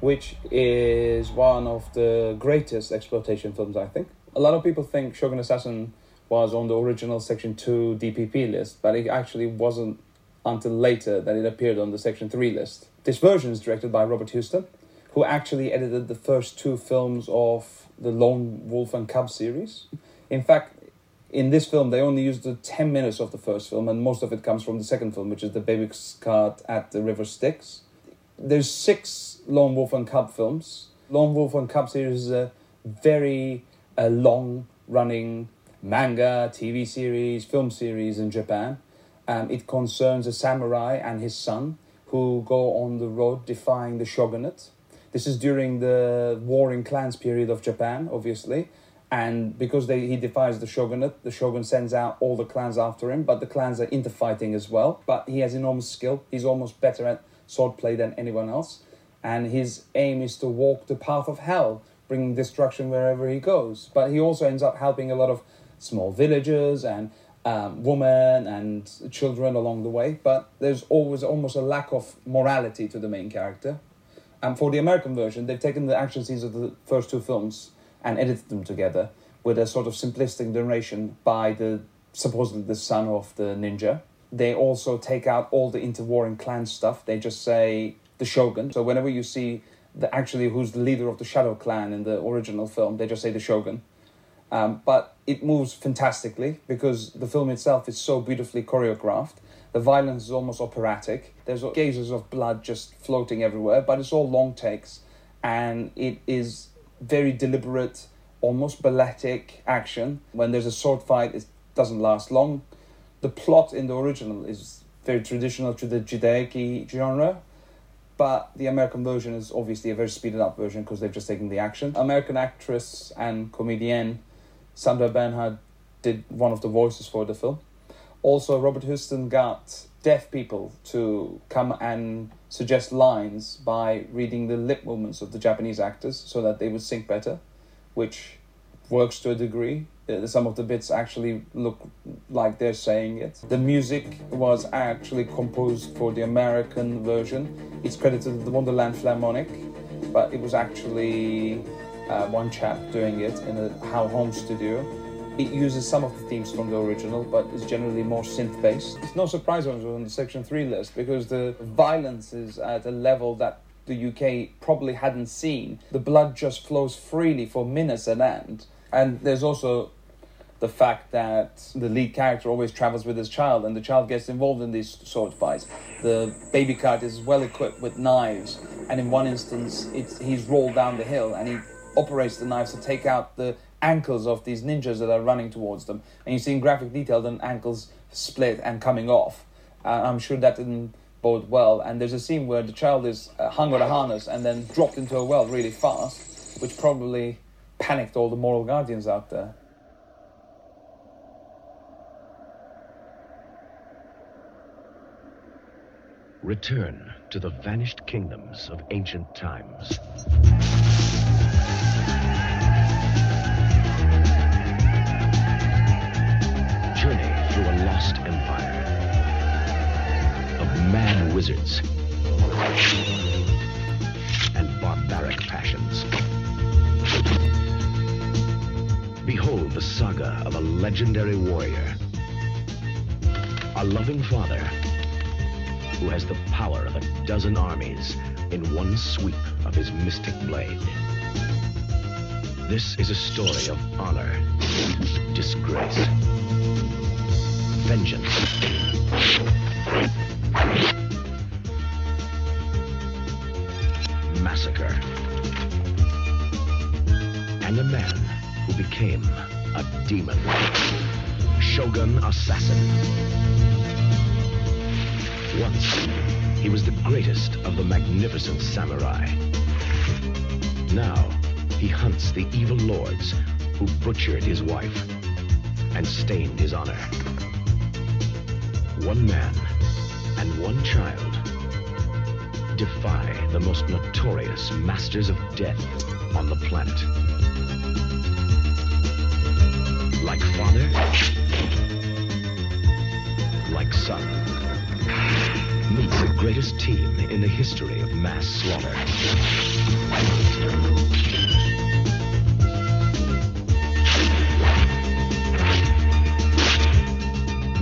which is one of the greatest exploitation films, I think. A lot of people think Shogun Assassin was on the original Section 2 DPP list, but it actually wasn't until later that it appeared on the Section 3 list. This version is directed by Robert Houston, who actually edited the first two films of the Lone Wolf and Cub series. In fact, in this film, they only used the 10 minutes of the first film, and most of it comes from the second film, which is the baby cart at the River Styx. There's six Lone Wolf and Cub films. Lone Wolf and Cub series is a very uh, long running manga, TV series, film series in Japan. Um, it concerns a samurai and his son who go on the road defying the shogunate. This is during the warring clans period of Japan, obviously. And because they, he defies the shogunate, the shogun sends out all the clans after him, but the clans are interfighting as well. But he has enormous skill. He's almost better at swordplay than anyone else. And his aim is to walk the path of hell, bringing destruction wherever he goes. But he also ends up helping a lot of small villagers and um, women and children along the way. But there's always almost a lack of morality to the main character. And for the American version, they've taken the action scenes of the first two films and edited them together with a sort of simplistic narration by the supposedly the son of the ninja. They also take out all the interwarring clan stuff. They just say the shogun. So whenever you see the actually who's the leader of the Shadow Clan in the original film, they just say the shogun. Um, but it moves fantastically because the film itself is so beautifully choreographed. The violence is almost operatic. There's gazes of blood just floating everywhere, but it's all long takes, and it is very deliberate, almost balletic action. When there's a sword fight, it doesn't last long. The plot in the original is very traditional to the jidaigeki genre, but the American version is obviously a very speeded up version because they've just taken the action. American actress and comedienne Sandra Bernhard did one of the voices for the film. Also, Robert Houston got deaf people to come and suggest lines by reading the lip movements of the Japanese actors so that they would sync better, which works to a degree. Uh, Some of the bits actually look like they're saying it. The music was actually composed for the American version. It's credited to the Wonderland Philharmonic, but it was actually uh, one chap doing it in a How Home studio. It uses some of the themes from the original, but is generally more synth based. It's no surprise was on the Section 3 list because the violence is at a level that the UK probably hadn't seen. The blood just flows freely for minutes at end. And there's also the fact that the lead character always travels with his child and the child gets involved in these sword fights. The baby cart is well equipped with knives, and in one instance, he's rolled down the hill and he operates the knives to take out the ankles of these ninjas that are running towards them. And you see in graphic detail the ankles split and coming off. I'm sure that didn't bode well. And there's a scene where the child is uh, hung on a harness and then dropped into a well really fast, which probably panicked all the moral guardians out there. Return to the vanished kingdoms of ancient times. Wizards and barbaric passions. Behold the saga of a legendary warrior, a loving father who has the power of a dozen armies in one sweep of his mystic blade. This is a story of honor, disgrace, vengeance, massacre, and a man who became a demon. Shogun Assassin. Once, he was the greatest of the magnificent samurai. Now, he hunts the evil lords who butchered his wife and stained his honor. One man and one child defy the most notorious masters of death on the planet. Like father, like son meets the greatest team in the history of mass slaughter.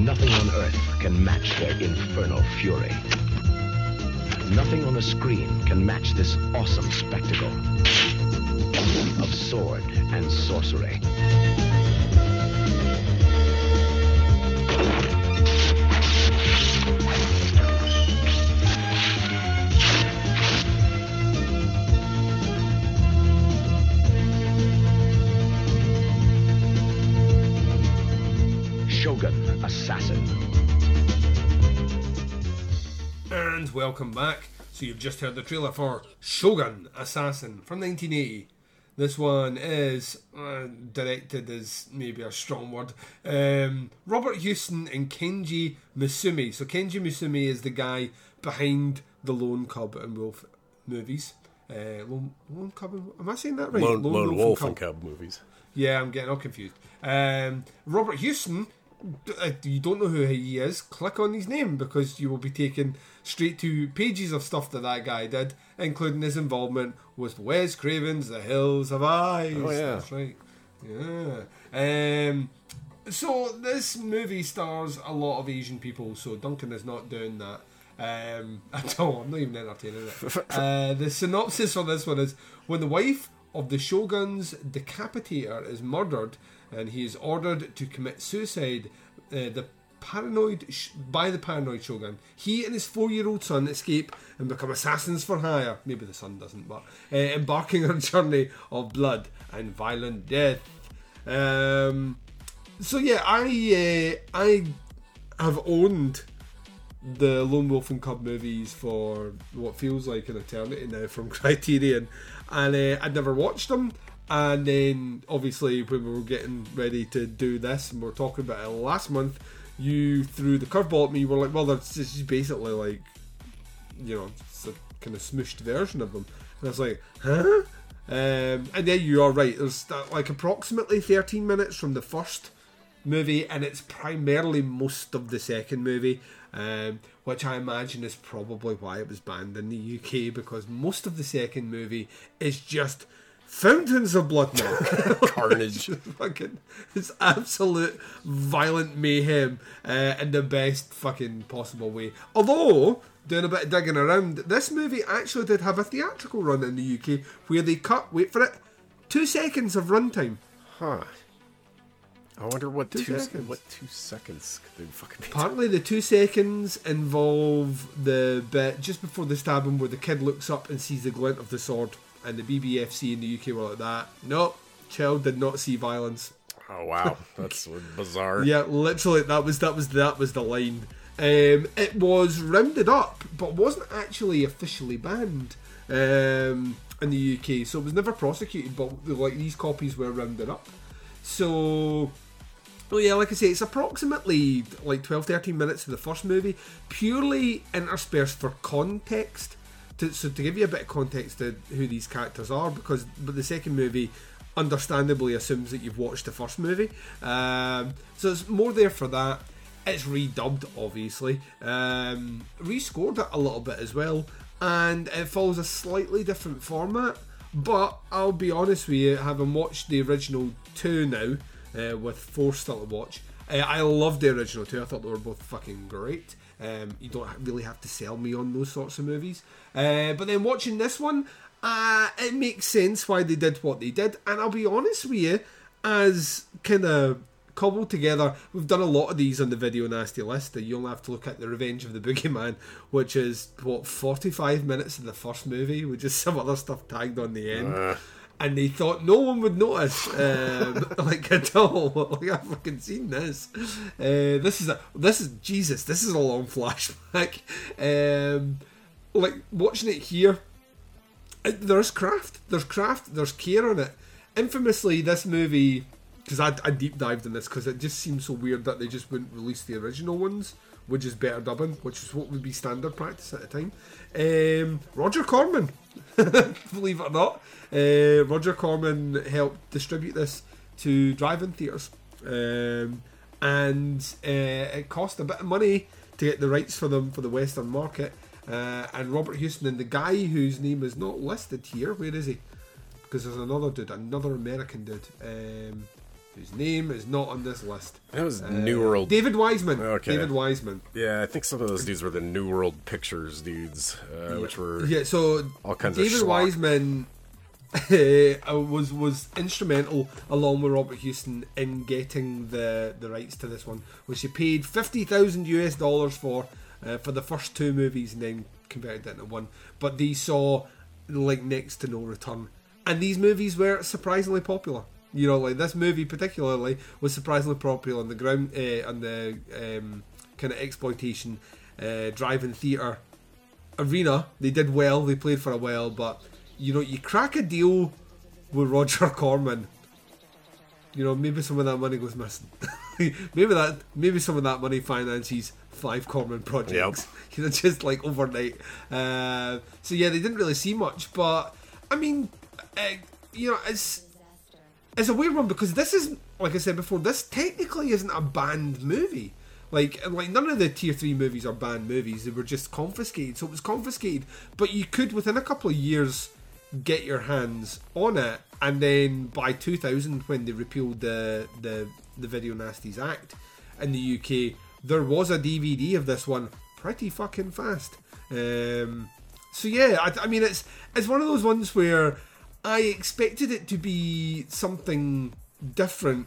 Nothing on Earth can match their infernal fury. Nothing on the screen can match this awesome spectacle of sword and sorcery. Welcome back. So you've just heard the trailer for Shogun Assassin from 1980. This one is uh, directed as maybe a strong word. Um, Robert Houston and Kenji Misumi. So Kenji Misumi is the guy behind the Lone Cub and Wolf movies. Uh, Lone, Lone Cub. Am I saying that right? Lone, Lone Wolf and Cub. Cub movies. Yeah, I'm getting all confused. Um, Robert Houston, uh, you don't know who he is, click on his name because you will be taken straight to pages of stuff that that guy did, including his involvement with Wes Craven's The Hills Have Eyes. Oh, yeah. That's right. Yeah. Um, so this movie stars a lot of Asian people, so Duncan is not doing that. Um, at all. I'm not even entertaining it. Uh, the synopsis for this one is when the wife of the shogun's decapitator is murdered and he is ordered to commit suicide, uh, the paranoid sh- by the paranoid shogun, he and his four-year-old son escape and become assassins for hire. Maybe the son doesn't, but uh, embarking on a journey of blood and violent death. Um, so yeah, I uh, I have owned the Lone Wolf and Cub movies for what feels like an eternity now from Criterion, and uh, I'd never watched them. And then obviously when we were getting ready to do this, and we are talking about it last month, you threw the curveball at me. You were like, "Well, this is basically like, you know, it's a kind of smooshed version of them." And I was like, "Huh?" Um, and then you are right. There's like approximately 13 minutes from the first movie, and it's primarily most of the second movie, um, which I imagine is probably why it was banned in the UK because most of the second movie is just fountains of blood milk. Carnage. fucking, it's absolute violent mayhem uh, in the best fucking possible way. Although, doing a bit of digging around, this movie actually did have a theatrical run in the UK where they cut, wait for it, two seconds of runtime. Huh. I wonder what Two two, seconds. what two seconds could they fucking be? Partly the two seconds involve the bit just before the stabbing where the kid looks up and sees the glint of the sword, and the BBFC in the UK were like that. Nope, child did not see violence. Oh wow, that's bizarre. Yeah, literally, that was that was that was the line. Um, it was rounded up, but wasn't actually officially banned um, in the UK, so it was never prosecuted. But like these copies were rounded up. So, well, yeah, like I say, it's approximately like 12, 13 minutes of the first movie, purely interspersed for context. To, so to give you a bit of context to who these characters are, because but the second movie understandably assumes that you've watched the first movie. Um, so it's more there for that. It's redubbed, obviously, um, rescored it a little bit as well, and it follows a slightly different format. But I'll be honest with you, having watched the original two now, uh, with four still to watch, uh, I loved the original two. I thought they were both fucking great. Um, you don't really have to sell me on those sorts of movies. Uh, but then watching this one, uh, it makes sense why they did what they did. And I'll be honest with you, as kind of cobbled together, we've done a lot of these on the video nasty list. You'll have to look at the Revenge of the Boogeyman, which is what 45 minutes of the first movie with just some other stuff tagged on the end. Uh. And they thought no one would notice, um, like at all. Like I've fucking seen this. Uh, this is a this is Jesus. This is a long flashback. Um, like watching it here, it- there's craft, there's craft, there's care in it. Infamously, this movie, because I, I deep dived in this because it just seems so weird that they just wouldn't release the original ones, which is better dubbing, which is what would be standard practice at the time. Um, Roger Corman, believe it or not, uh, Roger Corman helped distribute this to drive-in theaters, um, and uh, it cost a bit of money to get the rights for them for the Western market. Uh, and Robert Houston and the guy whose name is not listed here, where is he? Because there's another dude, another American dude, um, whose name is not on this list. That was Uh, New World. David Weisman. Okay. David Weisman. Yeah, I think some of those dudes were the New World Pictures dudes, uh, which were Yeah, so all kinds David of schlock. Weisman uh, was was instrumental along with Robert Houston in getting the the rights to this one, which he paid fifty thousand US dollars for uh, for the first two movies and then converted it into one. But they saw like next to no return, and these movies were surprisingly popular. You know, like this movie particularly was surprisingly popular on the ground uh, on the um, kind of exploitation uh, drive-in theater arena. They did well. They played for a while, but you know, you crack a deal with Roger Corman. You know, maybe some of that money goes missing. maybe that, maybe some of that money finances five Corman projects. You know, just like overnight. Uh, so yeah, they didn't really see much, but I mean, uh, you know, it's it's a weird one because this is, like I said before, this technically isn't a banned movie. Like, like none of the tier three movies are banned movies; they were just confiscated. So it was confiscated, but you could within a couple of years get your hands on it, and then by 2000, when they repealed the the the Video Nasties Act in the UK, there was a DVD of this one pretty fucking fast. Um, so yeah, I, I mean it's it's one of those ones where I expected it to be something different,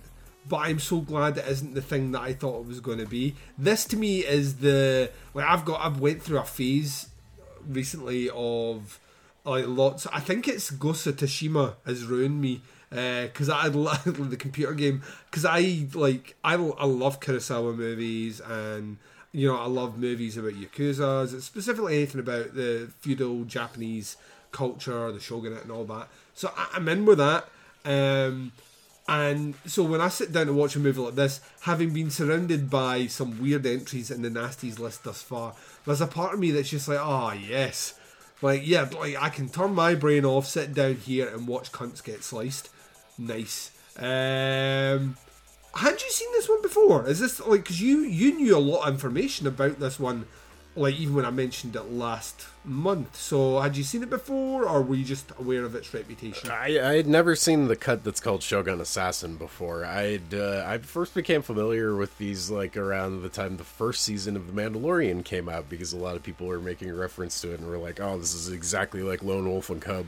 but I'm so glad it isn't the thing that I thought it was going to be. This to me is the like I've got I've went through a phase recently of like lots. I think it's Ghost of Tsushima has ruined me uh, because I love the computer game because I like I, I love Kurosawa movies and you know I love movies about yakuza's specifically anything about the feudal Japanese culture, the shogunate, and all that. So I, I'm in with that. Um, and so when I sit down to watch a movie like this, having been surrounded by some weird entries in the nasties list thus far, there's a part of me that's just like, oh yes, like yeah, like I can turn my brain off, sit down here, and watch cunts get sliced. Nice. Um, had you seen this one before? Is this like because you you knew a lot of information about this one, like even when I mentioned it last month. So had you seen it before, or were you just aware of its reputation? I, I had never seen the cut that's called Shogun Assassin before. I'd uh, I first became familiar with these like around the time the first season of The Mandalorian came out because a lot of people were making reference to it and were like, "Oh, this is exactly like Lone Wolf and Cub."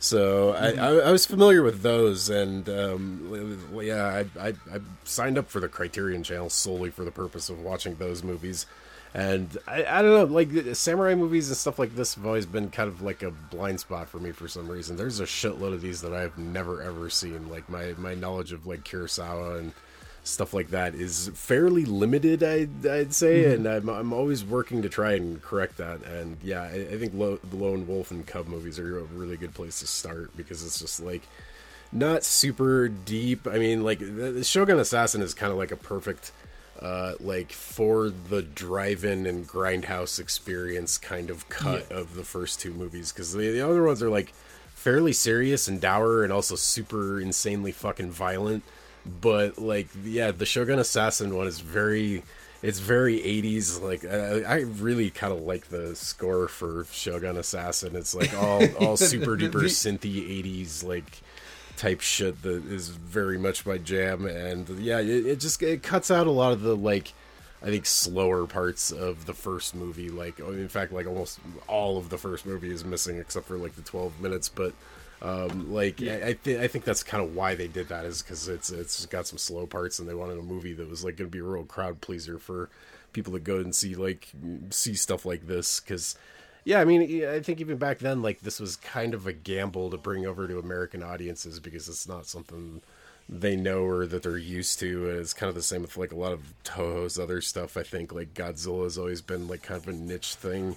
So I, I, I was familiar with those, and um, yeah, I, I, I signed up for the Criterion Channel solely for the purpose of watching those movies. And I, I don't know, like samurai movies and stuff like this have always been kind of like a blind spot for me for some reason. There's a shitload of these that I've never ever seen. Like my, my knowledge of like Kurosawa and stuff like that is fairly limited, I'd, I'd say, Mhm. and I'm, I'm always working to try and correct that. And yeah, I, I think Lo- the Lone Wolf and Cub movies are a really good place to start because it's just like not super deep. I mean, like the, the Shogun Assassin is kind of like a perfect. Uh, like for the drive-in and grindhouse experience kind of cut of the first two movies because the, the other ones are like fairly serious and dour and also super insanely fucking violent. But like yeah the shogun assassin one is very it's very 80s like i, I really kind of like the score for shogun assassin. It's like all all super duper synthy 80s like type shit that is very much my jam and yeah it, it just it cuts out a lot of the like I think slower parts of the first movie, like oh, in fact, like almost all of the first movie is missing except for like the twelve minutes. But um, like Yeah. I, I think I think that's kind of why they did that is because it's it's got some slow parts and they wanted a movie that was like going to be a real crowd pleaser for people to go and see like see stuff like this because. Yeah, I mean, I think even back then, like this was kind of a gamble to bring over to American audiences because it's not something they know or that they're used to. And it's kind of the same with like a lot of Toho's other stuff. I think like Godzilla has always been like kind of a niche thing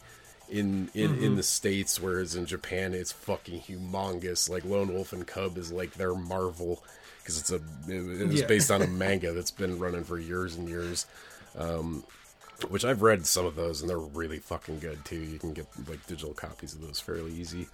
in in in Mhm. the states, whereas in Japan it's fucking humongous. Like Lone Wolf and Cub is like their Marvel because it's a it, it was Yeah. based on a manga that's been running for years and years. Um, which I've read some of those and they're really fucking good too. You can get like digital copies of those fairly easy.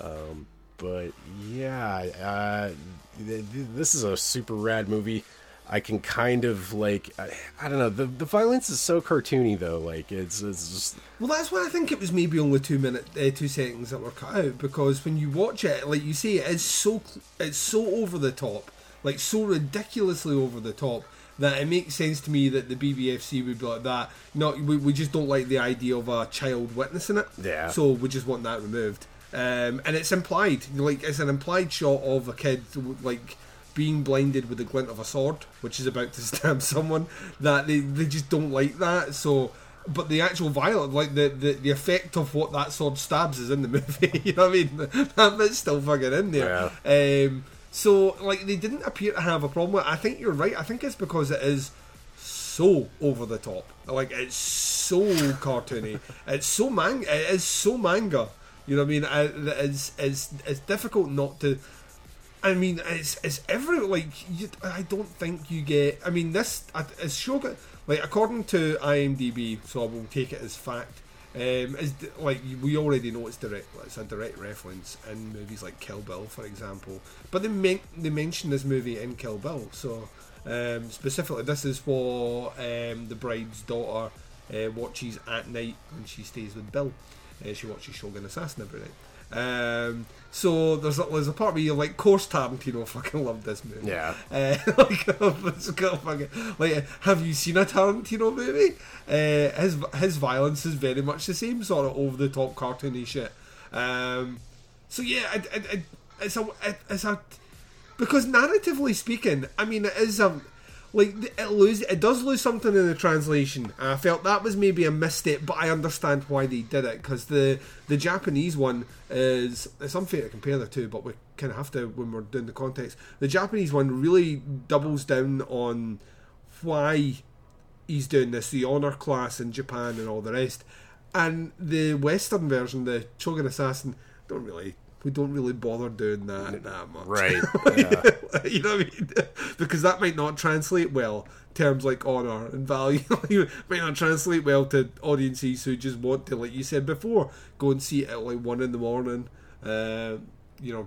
Um, but yeah, uh, th- th- this is a super rad movie. I can kind of like I, I don't know the the violence is so cartoony though. Like it's it's just Well, that's why I think it was maybe only two minute, uh, two seconds that were cut out because when you watch it, like you say, it's so it's so over the top, like so ridiculously over the top that it makes sense to me that the BBFC would be like that. No, we, we just don't like the idea of a child witnessing it. Yeah. So we just want that removed. Um, and it's implied, like it's an implied shot of a kid like being blinded with the glint of a sword, which is about to stab someone. That they, they just don't like that. So, but the actual violence, like the, the, the effect of what that sword stabs, is in the movie. you know what I mean? That bit's still fucking in there. Um, so, like, they didn't appear to have a problem with it. I think you're right. I think it's because it is so over the top. Like, it's so cartoony. It's so manga. It is so manga. You know what I mean? I, it's, it's, it's difficult not to. I mean, it's it's every like you, I don't think you get. I mean, this is Shogun like according to IMDb, so I will take it as fact. Um, is like we already know it's direct. It's a direct reference in movies like Kill Bill, for example. But they men- they mention this movie in Kill Bill, so um, specifically this is for um, the bride's daughter uh, watches at night when she stays with Bill. Uh, she watches Shogun Assassin every night. Um, so there's a, there's a part where you're like, course Tarantino fucking loved this movie. Yeah. Uh, like, fucking, like, have you seen a Tarantino movie? Uh, his his violence is very much the same sort of over the top cartoony shit. Um, so yeah, it, it, it, it's a it, it's a because narratively speaking, I mean, it is a like it lose it does lose something in the translation. I felt that was maybe a misstep, but I understand why they did it because the the Japanese one is it's unfair to compare the two, but we kind of have to when we're doing the context. The Japanese one really doubles down on why he's doing this, the honor class in Japan and all the rest, and the Western version, the Shogun Assassin, don't really we don't really bother doing that that much. Right. you know what I mean? because that might not translate well. Terms like honor and value might not translate well to audiences who just want to, like you said before, go and see it at like one in the morning. Uh, you know,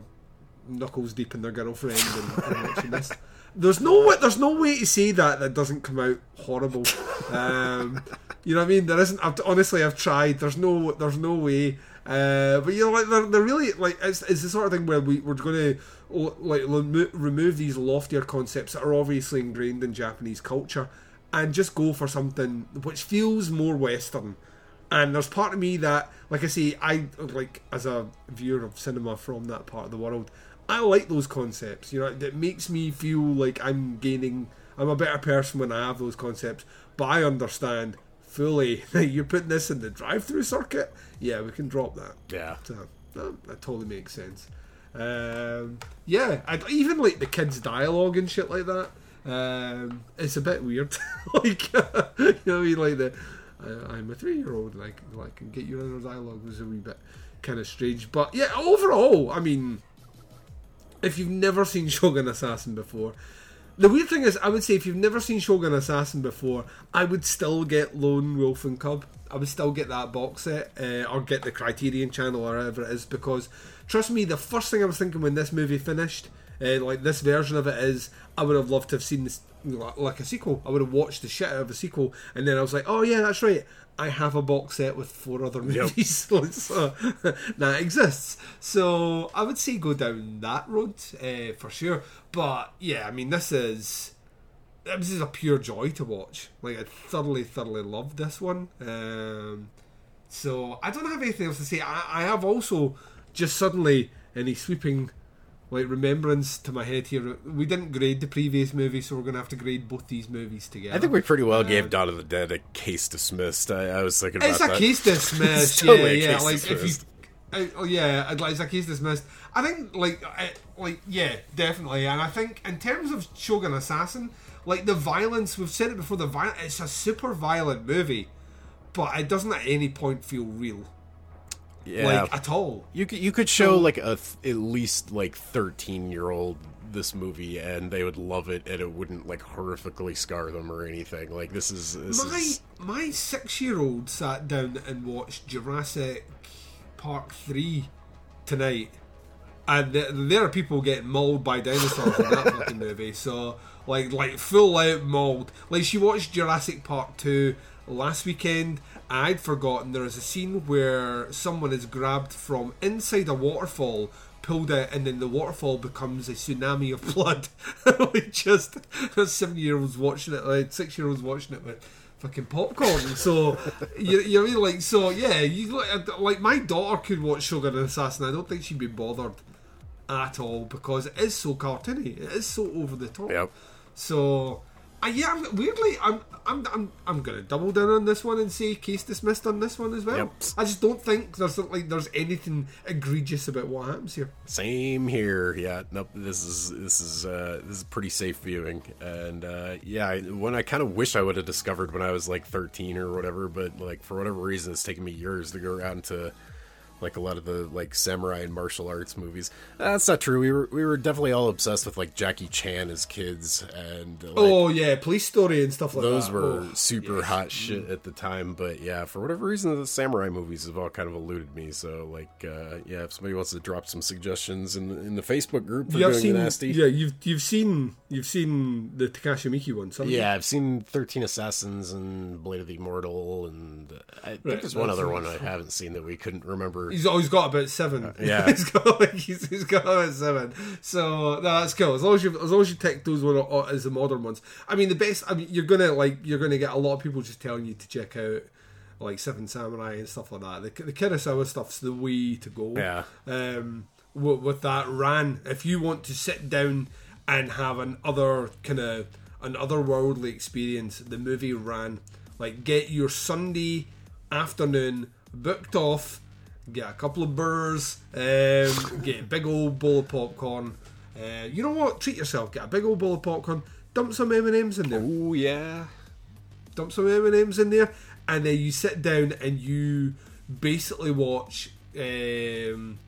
knuckles deep in their girlfriend and, and watching this. There's no way. There's no way to say that that doesn't come out horrible. Um, you know what I mean? There isn't. I've, honestly, I've tried. There's no. There's no way. Uh, but you know, like they're, they're really like it's, it's the sort of thing where we we're going to like remo- remove these loftier concepts that are obviously ingrained in Japanese culture and just go for something which feels more Western. And there's part of me that, like I say, I like as a viewer of cinema from that part of the world, I like those concepts. You know, it makes me feel like I'm gaining. I'm a better person when I have those concepts. But I understand fully you're putting this in the drive-through circuit. Yeah, we can drop that. Yeah, so, that, that totally makes sense. Um, yeah, I, even like the kids' dialogue and shit like that. Um, it's a bit weird. like you know, what I mean, like the I, I'm a three-year-old, like I can get your inner dialogue was a wee bit kind of strange. But yeah, overall, I mean, if you've never seen Shogun Assassin before, the weird thing is, I would say if you've never seen Shogun Assassin before, I would still get Lone Wolf and Cub. I would still get that box set uh, or get the Criterion Channel or whatever it is because trust me, the first thing I was thinking when this movie finished, uh, like this version of it, is I would have loved to have seen this like a sequel. I would have watched the shit out of a sequel, and then I was like, oh yeah, that's right. I have a box set with four other movies yep. so, that exists. So I would say go down that road uh, for sure. But yeah, I mean, this is this is a pure joy to watch. Like I thoroughly, thoroughly loved this one. Um, so I don't have anything else to say. I, I have also just suddenly any sweeping like remembrance to my head here. We didn't grade the previous movie, so we're going to have to grade both these movies together. I think we pretty well um, gave Dawn of the Dead a case dismissed. I, I was thinking about it's that. a case dismissed. yeah, yeah. Like dismissed. if you. Uh, oh yeah, like it's a case dismissed. I think like I, like yeah, definitely. And I think in terms of Shogun Assassin, like the violence, we've said it before. The violence, it's a super violent movie, but it doesn't at any point feel real yeah. like at all. You could you could show so, like a th- at least like thirteen year old this movie and they would love it and it wouldn't like horrifically scar them or anything. Like this is this my is... my six year old sat down and watched Jurassic Park three tonight. And there are people getting mauled by dinosaurs in that fucking movie. So, like, like full out mauled. Like, she watched Jurassic Park 2 last weekend I'd forgotten there is a scene where someone is grabbed from inside a waterfall, pulled out, and then the waterfall becomes a tsunami of blood. like just seven year olds watching it, like six year olds watching it with fucking popcorn. So you, you know, like so, yeah. You like my daughter could watch Shogun and Assassin. I don't think she'd be bothered at all because it is so cartoony. It is so over the top. Yep. So uh, yeah, I'm, weirdly, I'm, I'm, I'm, I'm going to double down on this one and say case dismissed on this one as well. Yep. I just don't think there's like there's anything egregious about what happens here. Same here. Yeah. Nope. This is this is uh, this is pretty safe viewing, and uh, yeah, one I kind of wish I would have discovered when I was like 13 or whatever, but like for whatever reason, it's taken me years to go around to like a lot of the like samurai and martial arts movies. That's not true. We were we were definitely all obsessed with like Jackie Chan as kids, and like, oh yeah, police story and stuff like those that. Those were Oh, super yes. hot shit at the time. But yeah, for whatever reason, the samurai movies have all kind of eluded me. So like, uh, yeah, if somebody wants to drop some suggestions in in the Facebook group for You doing seen, the nasty, yeah, you've you've seen you've seen the Takashi Miike ones? Yeah, I've seen Thirteen Assassins and Blade of the Immortal, and I think Right, there's one other one I haven't seen that we couldn't remember. He's always got about seven. yeah. he's got like he's, he's got about seven. So no, that's cool. As long as you as long as you take those one o- as the modern ones. I mean, the best. I mean, you're gonna like you're gonna get a lot of people just telling you to check out like Seven Samurai and stuff like that. The the Kurosawa stuff's the way to go. Yeah. Um, with, with that ran, if you want to sit down and have an other kind of an otherworldly experience, the movie ran. Like get your Sunday afternoon booked off get a couple of burrs, um, get a big old bowl of popcorn. Uh, you know what? Treat yourself. Get a big old bowl of popcorn. Dump some M and M's in there. Oh yeah. Dump some M and M's in there, and then you sit down and you basically watch, um,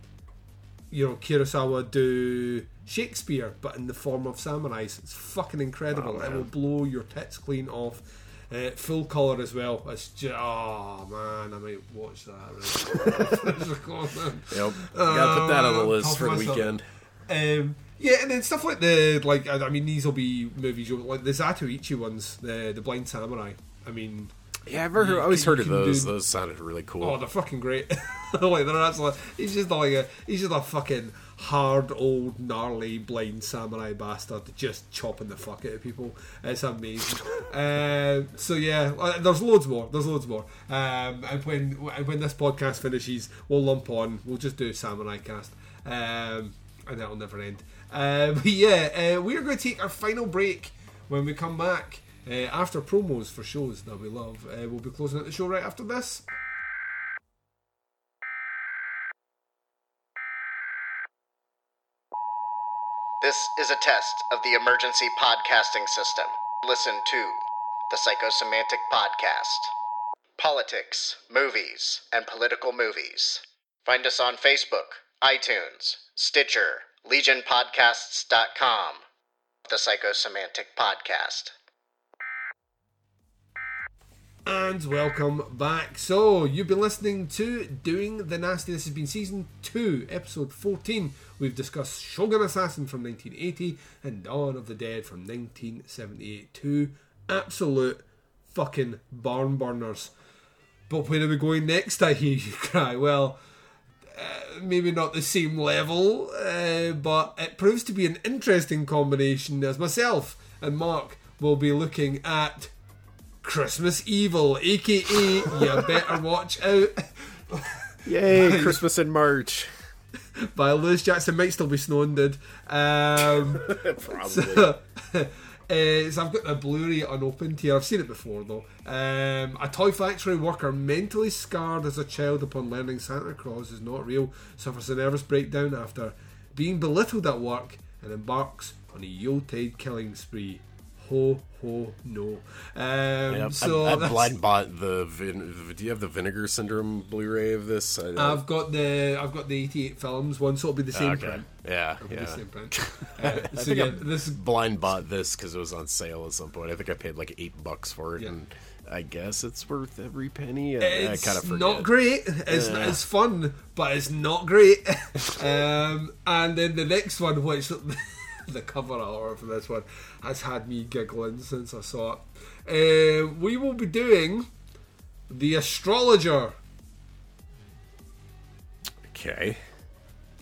you know, Kurosawa do Shakespeare, but in the form of samurais. It's fucking incredible. it will blow your tits clean off. Uh, full color as well. It's just oh man, I might watch that. Right? Yep. Gotta put that on the Uh, list for the weekend. Um, yeah, and then stuff like the like I I mean these will be movies like the Zatoichi ones, the the Blind Samurai. I mean, Yeah, I've heard, you always heard of those. do- Those sounded really cool. Oh, they're fucking great. like they're absolutely. He's just like a he's just a fucking hard old gnarly blind samurai bastard just chopping the fuck out of people. It's amazing. um, so yeah, uh, there's loads more. There's loads more. Um, and when when this podcast finishes, we'll lump on. We'll just do a samurai cast. Um, and that'll never end. Uh, but yeah, uh, we are going to take our final break when we come back. Uh, after promos for shows that we love, uh, we'll be closing out the show right after this. This is a test of the emergency podcasting system. Listen to the Psychosemantic Podcast. Politics, movies, and political movies. Find us on Facebook, iTunes, Stitcher, LegionPodcasts.com. The Psychosemantic Podcast. And welcome back. So, you've been listening to Doing the Nasty. This has been season 2, episode 14. We've discussed Shogun Assassin from 1980 and Dawn of the Dead from 1978. Two absolute fucking barn burners. But where are we going next? I hear you cry. Well, uh, maybe not the same level, uh, but it proves to be an interesting combination as myself and Mark will be looking at Christmas Evil, aka You Better Watch Out. Yay, Christmas in March. By Lewis Jackson might still be snowing, dude. Um, Probably. So, uh, so I've got the Blu-ray unopened here. I've seen it before though. Um, a toy factory worker mentally scarred as a child upon learning Santa Claus is not real suffers a nervous breakdown after being belittled at work and embarks on a Yuletide killing spree. Ho ho no. Um, Yeah, so I, I blind bought the. Vin, do you have the Vinegar Syndrome Blu-ray of this? I, I've got the I've got the 88 films one, so it'll be the same Okay. print. Yeah, It'll be yeah. the same print. Uh, so yeah, this blind bought this because it was on sale at some point. I think I paid like eight bucks for it, Yeah. and I guess it's worth every penny. I, It's I kind of forget. not great. It's, Yeah. it's fun, but it's not great. um, and then the next one, which the cover art for this one has had me giggling since I saw it. Uh, we will be doing the astrologer, Okay.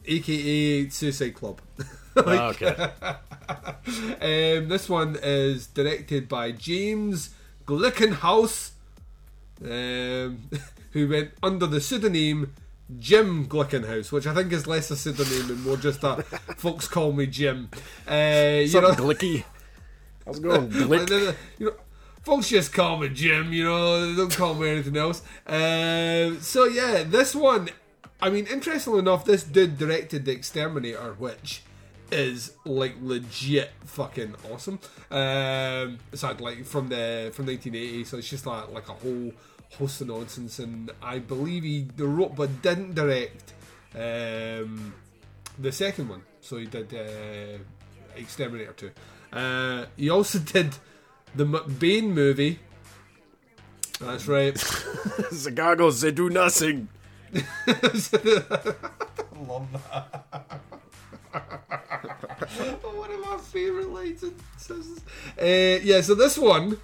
aka Suicide Club. Oh, okay. um, this one is directed by James Glickenhaus, um, who went under the pseudonym Jim Glickenhaus, which I think is less a pseudonym and more just a folks call me Jim. Uh, you Something know, glicky. How's it going, Glick? you know, folks just call me Jim. You know, they don't call me anything else. Um, so yeah, this one. I mean, interestingly enough, this dude directed The Exterminator, which is like legit fucking awesome. Um, it's like, like from the from 1980, so it's just like like a whole host the nonsense, and I believe he wrote but didn't direct um, the second one. So he did uh, Exterminator 2. Uh, he also did the McBain movie. That's right. the goggles, they do nothing. I love that. one of my favourite lines. in Simpsons. Uh, yeah, so this one,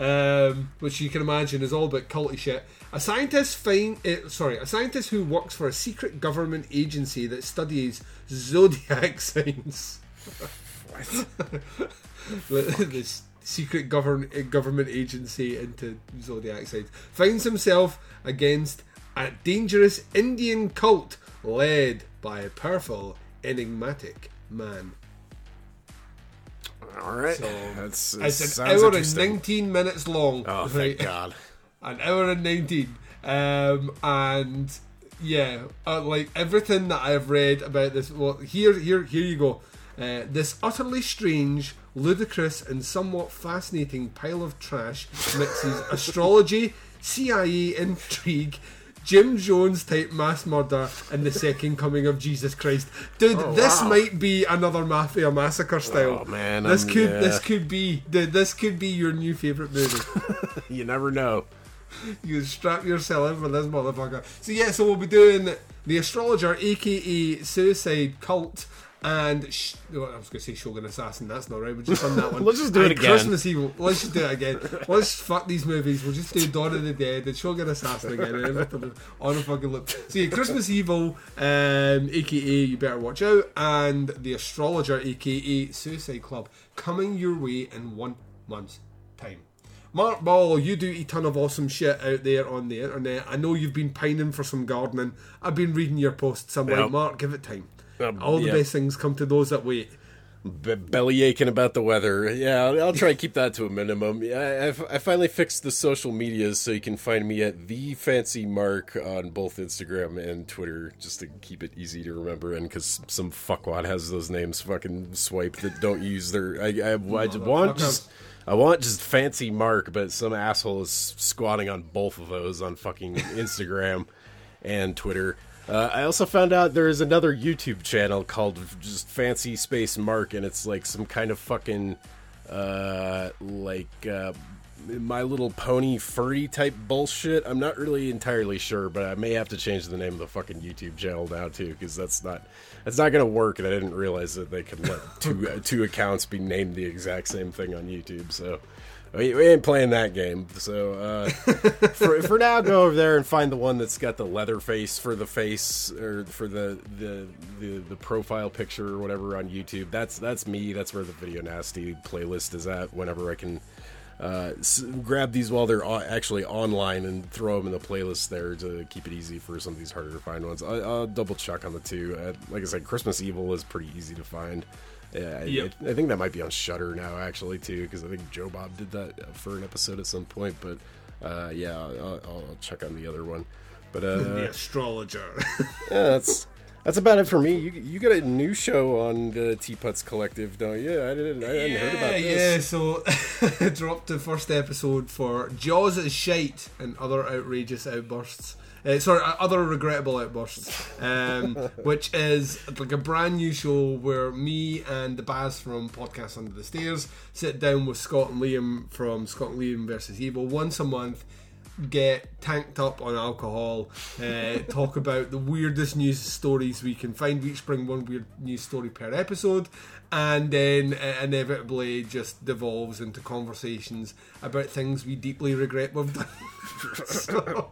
um, which you can imagine is all about culty shit. A scientist find, uh, sorry, a scientist who works for a secret government agency that studies zodiac signs. this secret govern, uh, government agency into zodiac signs finds himself against a dangerous Indian cult led by a powerful, enigmatic man. All right, So, that's it it's an hour and 19 minutes long. Oh, thank God. An hour and 19. Um, and yeah, uh, like everything that I've read about this. Well, here, here, here you go. Uh, this utterly strange, ludicrous, and somewhat fascinating pile of trash mixes astrology, CIA intrigue, Jim Jones type mass murder, and the second coming of Jesus Christ. Dude, Oh, this wow. might be another Mafia Massacre oh, style. Oh, man, this I'm- could yeah. this could be dude, this could be your new favorite movie. you never know. You strap yourself in for this motherfucker. So yeah, so we'll be doing the astrologer, aka Suicide Cult, and sh- oh, I was going to say Shogun Assassin. That's not right. We've just done that one. Let's just do it again. Christmas Evil. Let's just do it again. Let's fuck these movies. We'll just do Dawn of the Dead and Shogun Assassin again, and everything on a fucking loop. So yeah, Christmas Evil, um, aka You Better Watch Out, and the astrologer, aka Suicide Club, coming your way in one month's time. Mark Ball, you do a ton of awesome shit out there on the internet. I know you've been pining for some gardening. I've been reading your posts. I'm like, Yep. Mark, give it time. Um, All the yeah. best things come to those that wait. B- belly aching about the weather. Yeah, I'll, try and keep that to a minimum. Yeah, I've, I finally fixed the social medias so you can find me at the fancy mark on both Instagram and Twitter, just to keep it easy to remember. And because some fuckwad has those names fucking swipe that don't use their. I, I, I just want just. I want just fancy Mark, but some asshole is squatting on both of those on fucking Instagram and Twitter. Uh, I also found out there is another YouTube channel called just Fancy Space Mark, and it's like some kind of fucking uh, like uh, My Little Pony furry type bullshit. I'm not really entirely sure, but I may have to change the name of the fucking YouTube channel now too, because that's not that's not gonna work. And I didn't realize that they could let two two accounts be named the exact same thing on YouTube. So. We, we ain't playing that game, so uh, for for now, go over there and find the one that's got the leather face for the face or for the the the, the profile picture or whatever on YouTube. That's that's me. That's where the video nasty playlist is at. Whenever I can uh, s- grab these while they're o- actually online and throw them in the playlist there to keep it easy for some of these harder to find ones. I, I'll double check on the two. Uh, like I said, Christmas Evil is pretty easy to find. Yeah, I- Yep. I, I think that might be on Shudder now, actually, too, because I think Joe Bob did that for an episode at some point. But uh, yeah, I'll, I'll check on the other one. But uh, the astrologer. yeah, that's that's about it for me. You you got a new show on the Teapots Collective, don't you? I didn't I hadn't heard about yeah, so dropped the first episode for Jaws is shite and other outrageous outbursts. Uh, sorry, other regrettable outbursts, um, which is like a brand new show where me and the Baz from Podcast Under the Stairs sit down with Scott and Liam from Scott and Liam versus Evil once a month get tanked up on alcohol, uh, talk about the weirdest news stories we can find. We each bring one weird news story per episode, and then uh, inevitably just devolves into conversations about things we deeply regret we've done. So-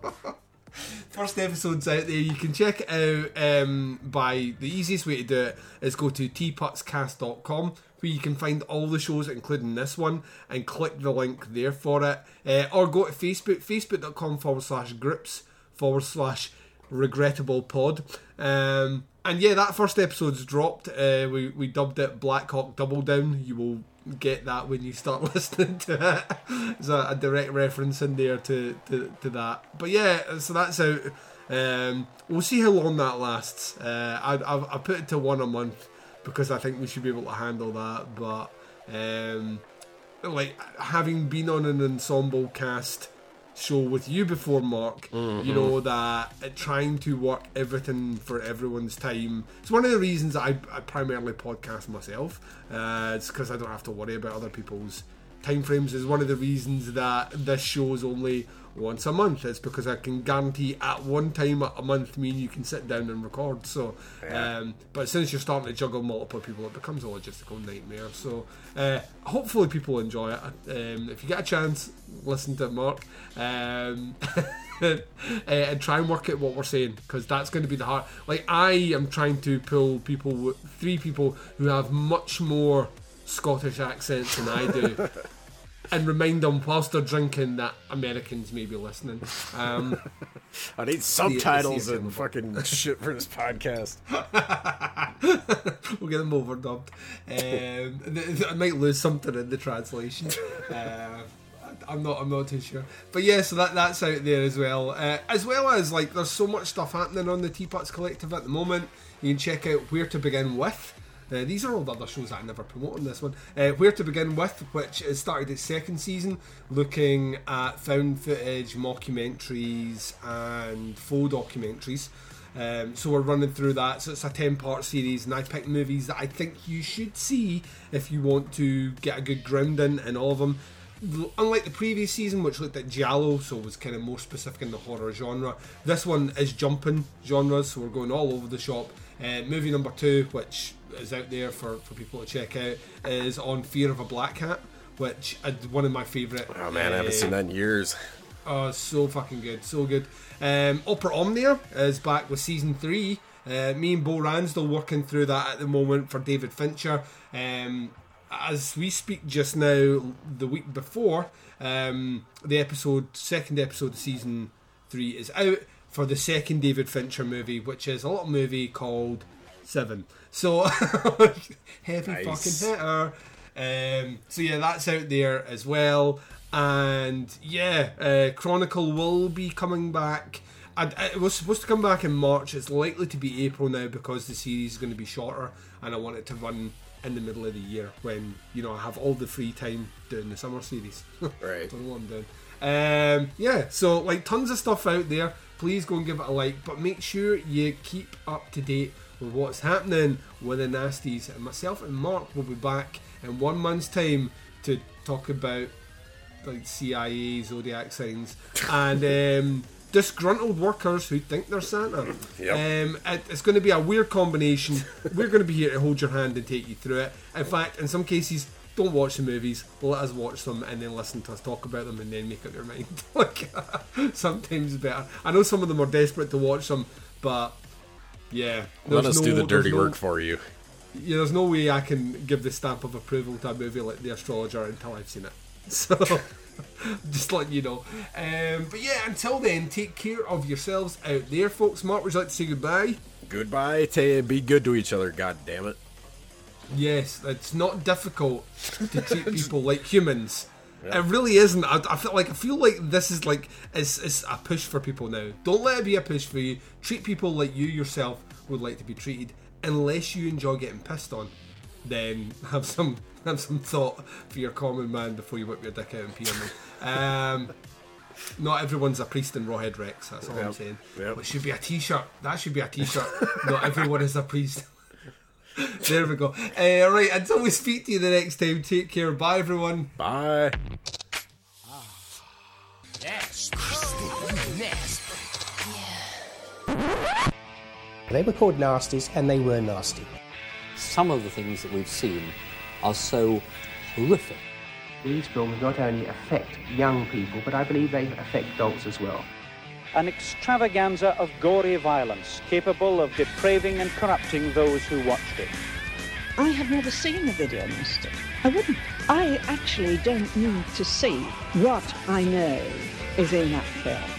First episode's out there. You can check it out um, by the easiest way to do it is go to teapotscast.com where you can find all the shows, including this one, and click the link there for it. Uh, or go to Facebook, facebook.com forward slash groups forward slash regrettable pod. Um, and yeah, that first episode's dropped. Uh, we, we dubbed it Black Hawk Double Down. You will get that when you start listening to it. There's a, a direct reference in there to, to, to that. But yeah, so that's out. Um, we'll see how long that lasts. Uh, I, I've, I put it to one a month because I think we should be able to handle that. But um, like having been on an ensemble cast show with you before, Mark. You know that uh, trying to work everything for everyone's time. It's one of the reasons I, I primarily podcast myself. Uh, it's because I don't have to worry about other people's time frames. Is one of the reasons that this show's only once a month. It's because I can guarantee at one time a month, me and you can sit down and record. So, um, but since you're starting to juggle multiple people, it becomes a logistical nightmare. So, uh, hopefully, people enjoy it. Um, if you get a chance, listen to it, Mark. Um, uh, and try and work out what we're saying because that's going to be the hard. Like I am trying to pull people, three people who have much more Scottish accents than I do, and remind them whilst they're drinking that Americans may be listening. Um, I need subtitles and fucking shit for this podcast. we'll get them overdubbed. Um, I might lose something in the translation. Uh, I'm not. I'm not too sure. But yeah, so that that's out there as well. Uh, as well as like, there's so much stuff happening on the Teapots Collective at the moment. You can check out where to begin with. Uh, these are all the other shows I never promote on this one. Uh, Where to Begin With, which has started its second season, looking at found footage, mockumentaries, and faux documentaries. Um, so we're running through that. So it's a 10 part series, and I picked movies that I think you should see if you want to get a good grounding in all of them. Unlike the previous season, which looked at Giallo, so was kind of more specific in the horror genre, this one is jumping genres, so we're going all over the shop. Uh, movie number two, which is out there for, for people to check out, is on Fear of a Black Hat, which is one of my favourite. Oh man, I haven't seen that in years. Oh, so fucking good, so good. Um, Opera Omnia is back with season three. Uh, me and Bo Ransdell working through that at the moment for David Fincher. Um, as we speak just now, the week before, um, the episode, second episode of season three is out for the second David Fincher movie, which is a little movie called Seven. So heavy Nice. fucking hitter. Um, so yeah, that's out there as well. And yeah, uh, Chronicle will be coming back. I, I- it was supposed to come back in March. It's likely to be April now because the series is going to be shorter, and I want it to run in the middle of the year when you know I have all the free time doing the summer series. Right. Don't know what I'm doing. Um, yeah, so like tons of stuff out there. Please go and give it a like, but make sure you keep up to date with what's happening with the nasties. And myself and Mark will be back in one month's time to talk about like CIA zodiac signs and um, disgruntled workers who think they're Santa. Yep. Um, it, it's going to be a weird combination. We're going to be here to hold your hand and take you through it. In fact, in some cases, don't watch the movies. Let us watch them and then listen to us talk about them and then make up your mind. like sometimes better. I know some of them are desperate to watch them, but yeah, Let us do the dirty no- work for you. yeah, there's no way I can give the stamp of approval to a movie like The Astrologer until I've seen it. So, just letting you know. Um, but yeah, until then, take care of yourselves out there, folks. Mark, would you like to say goodbye? Goodbye. Tay, be good to each other. God damn it. Yes, it's not difficult to treat people like humans. Yeah. It really isn't. I, I feel like I feel like this is like it's, it's a push for people now. Don't let it be a push for you. Treat people like you yourself would like to be treated. Unless you enjoy getting pissed on, then have some have some thought for your common man before you whip your dick out and pee on them. Um, not everyone's a priest in Rawhead Rex. That's all I'm saying. Yep. But it should be a T-shirt. That should be a T-shirt. not everyone is a priest. there we go. Uh, right, until we speak to you the next time, take care. Bye, everyone. Bye. They were called nasties, and they were nasty. Some of the things that we've seen are so horrific. These films not only affect young people, but I believe they affect adults as well. An extravaganza of gory violence capable of depraving and corrupting those who watched it. I have never seen a video, mister. I wouldn't. I actually don't need to see what I know is in that film.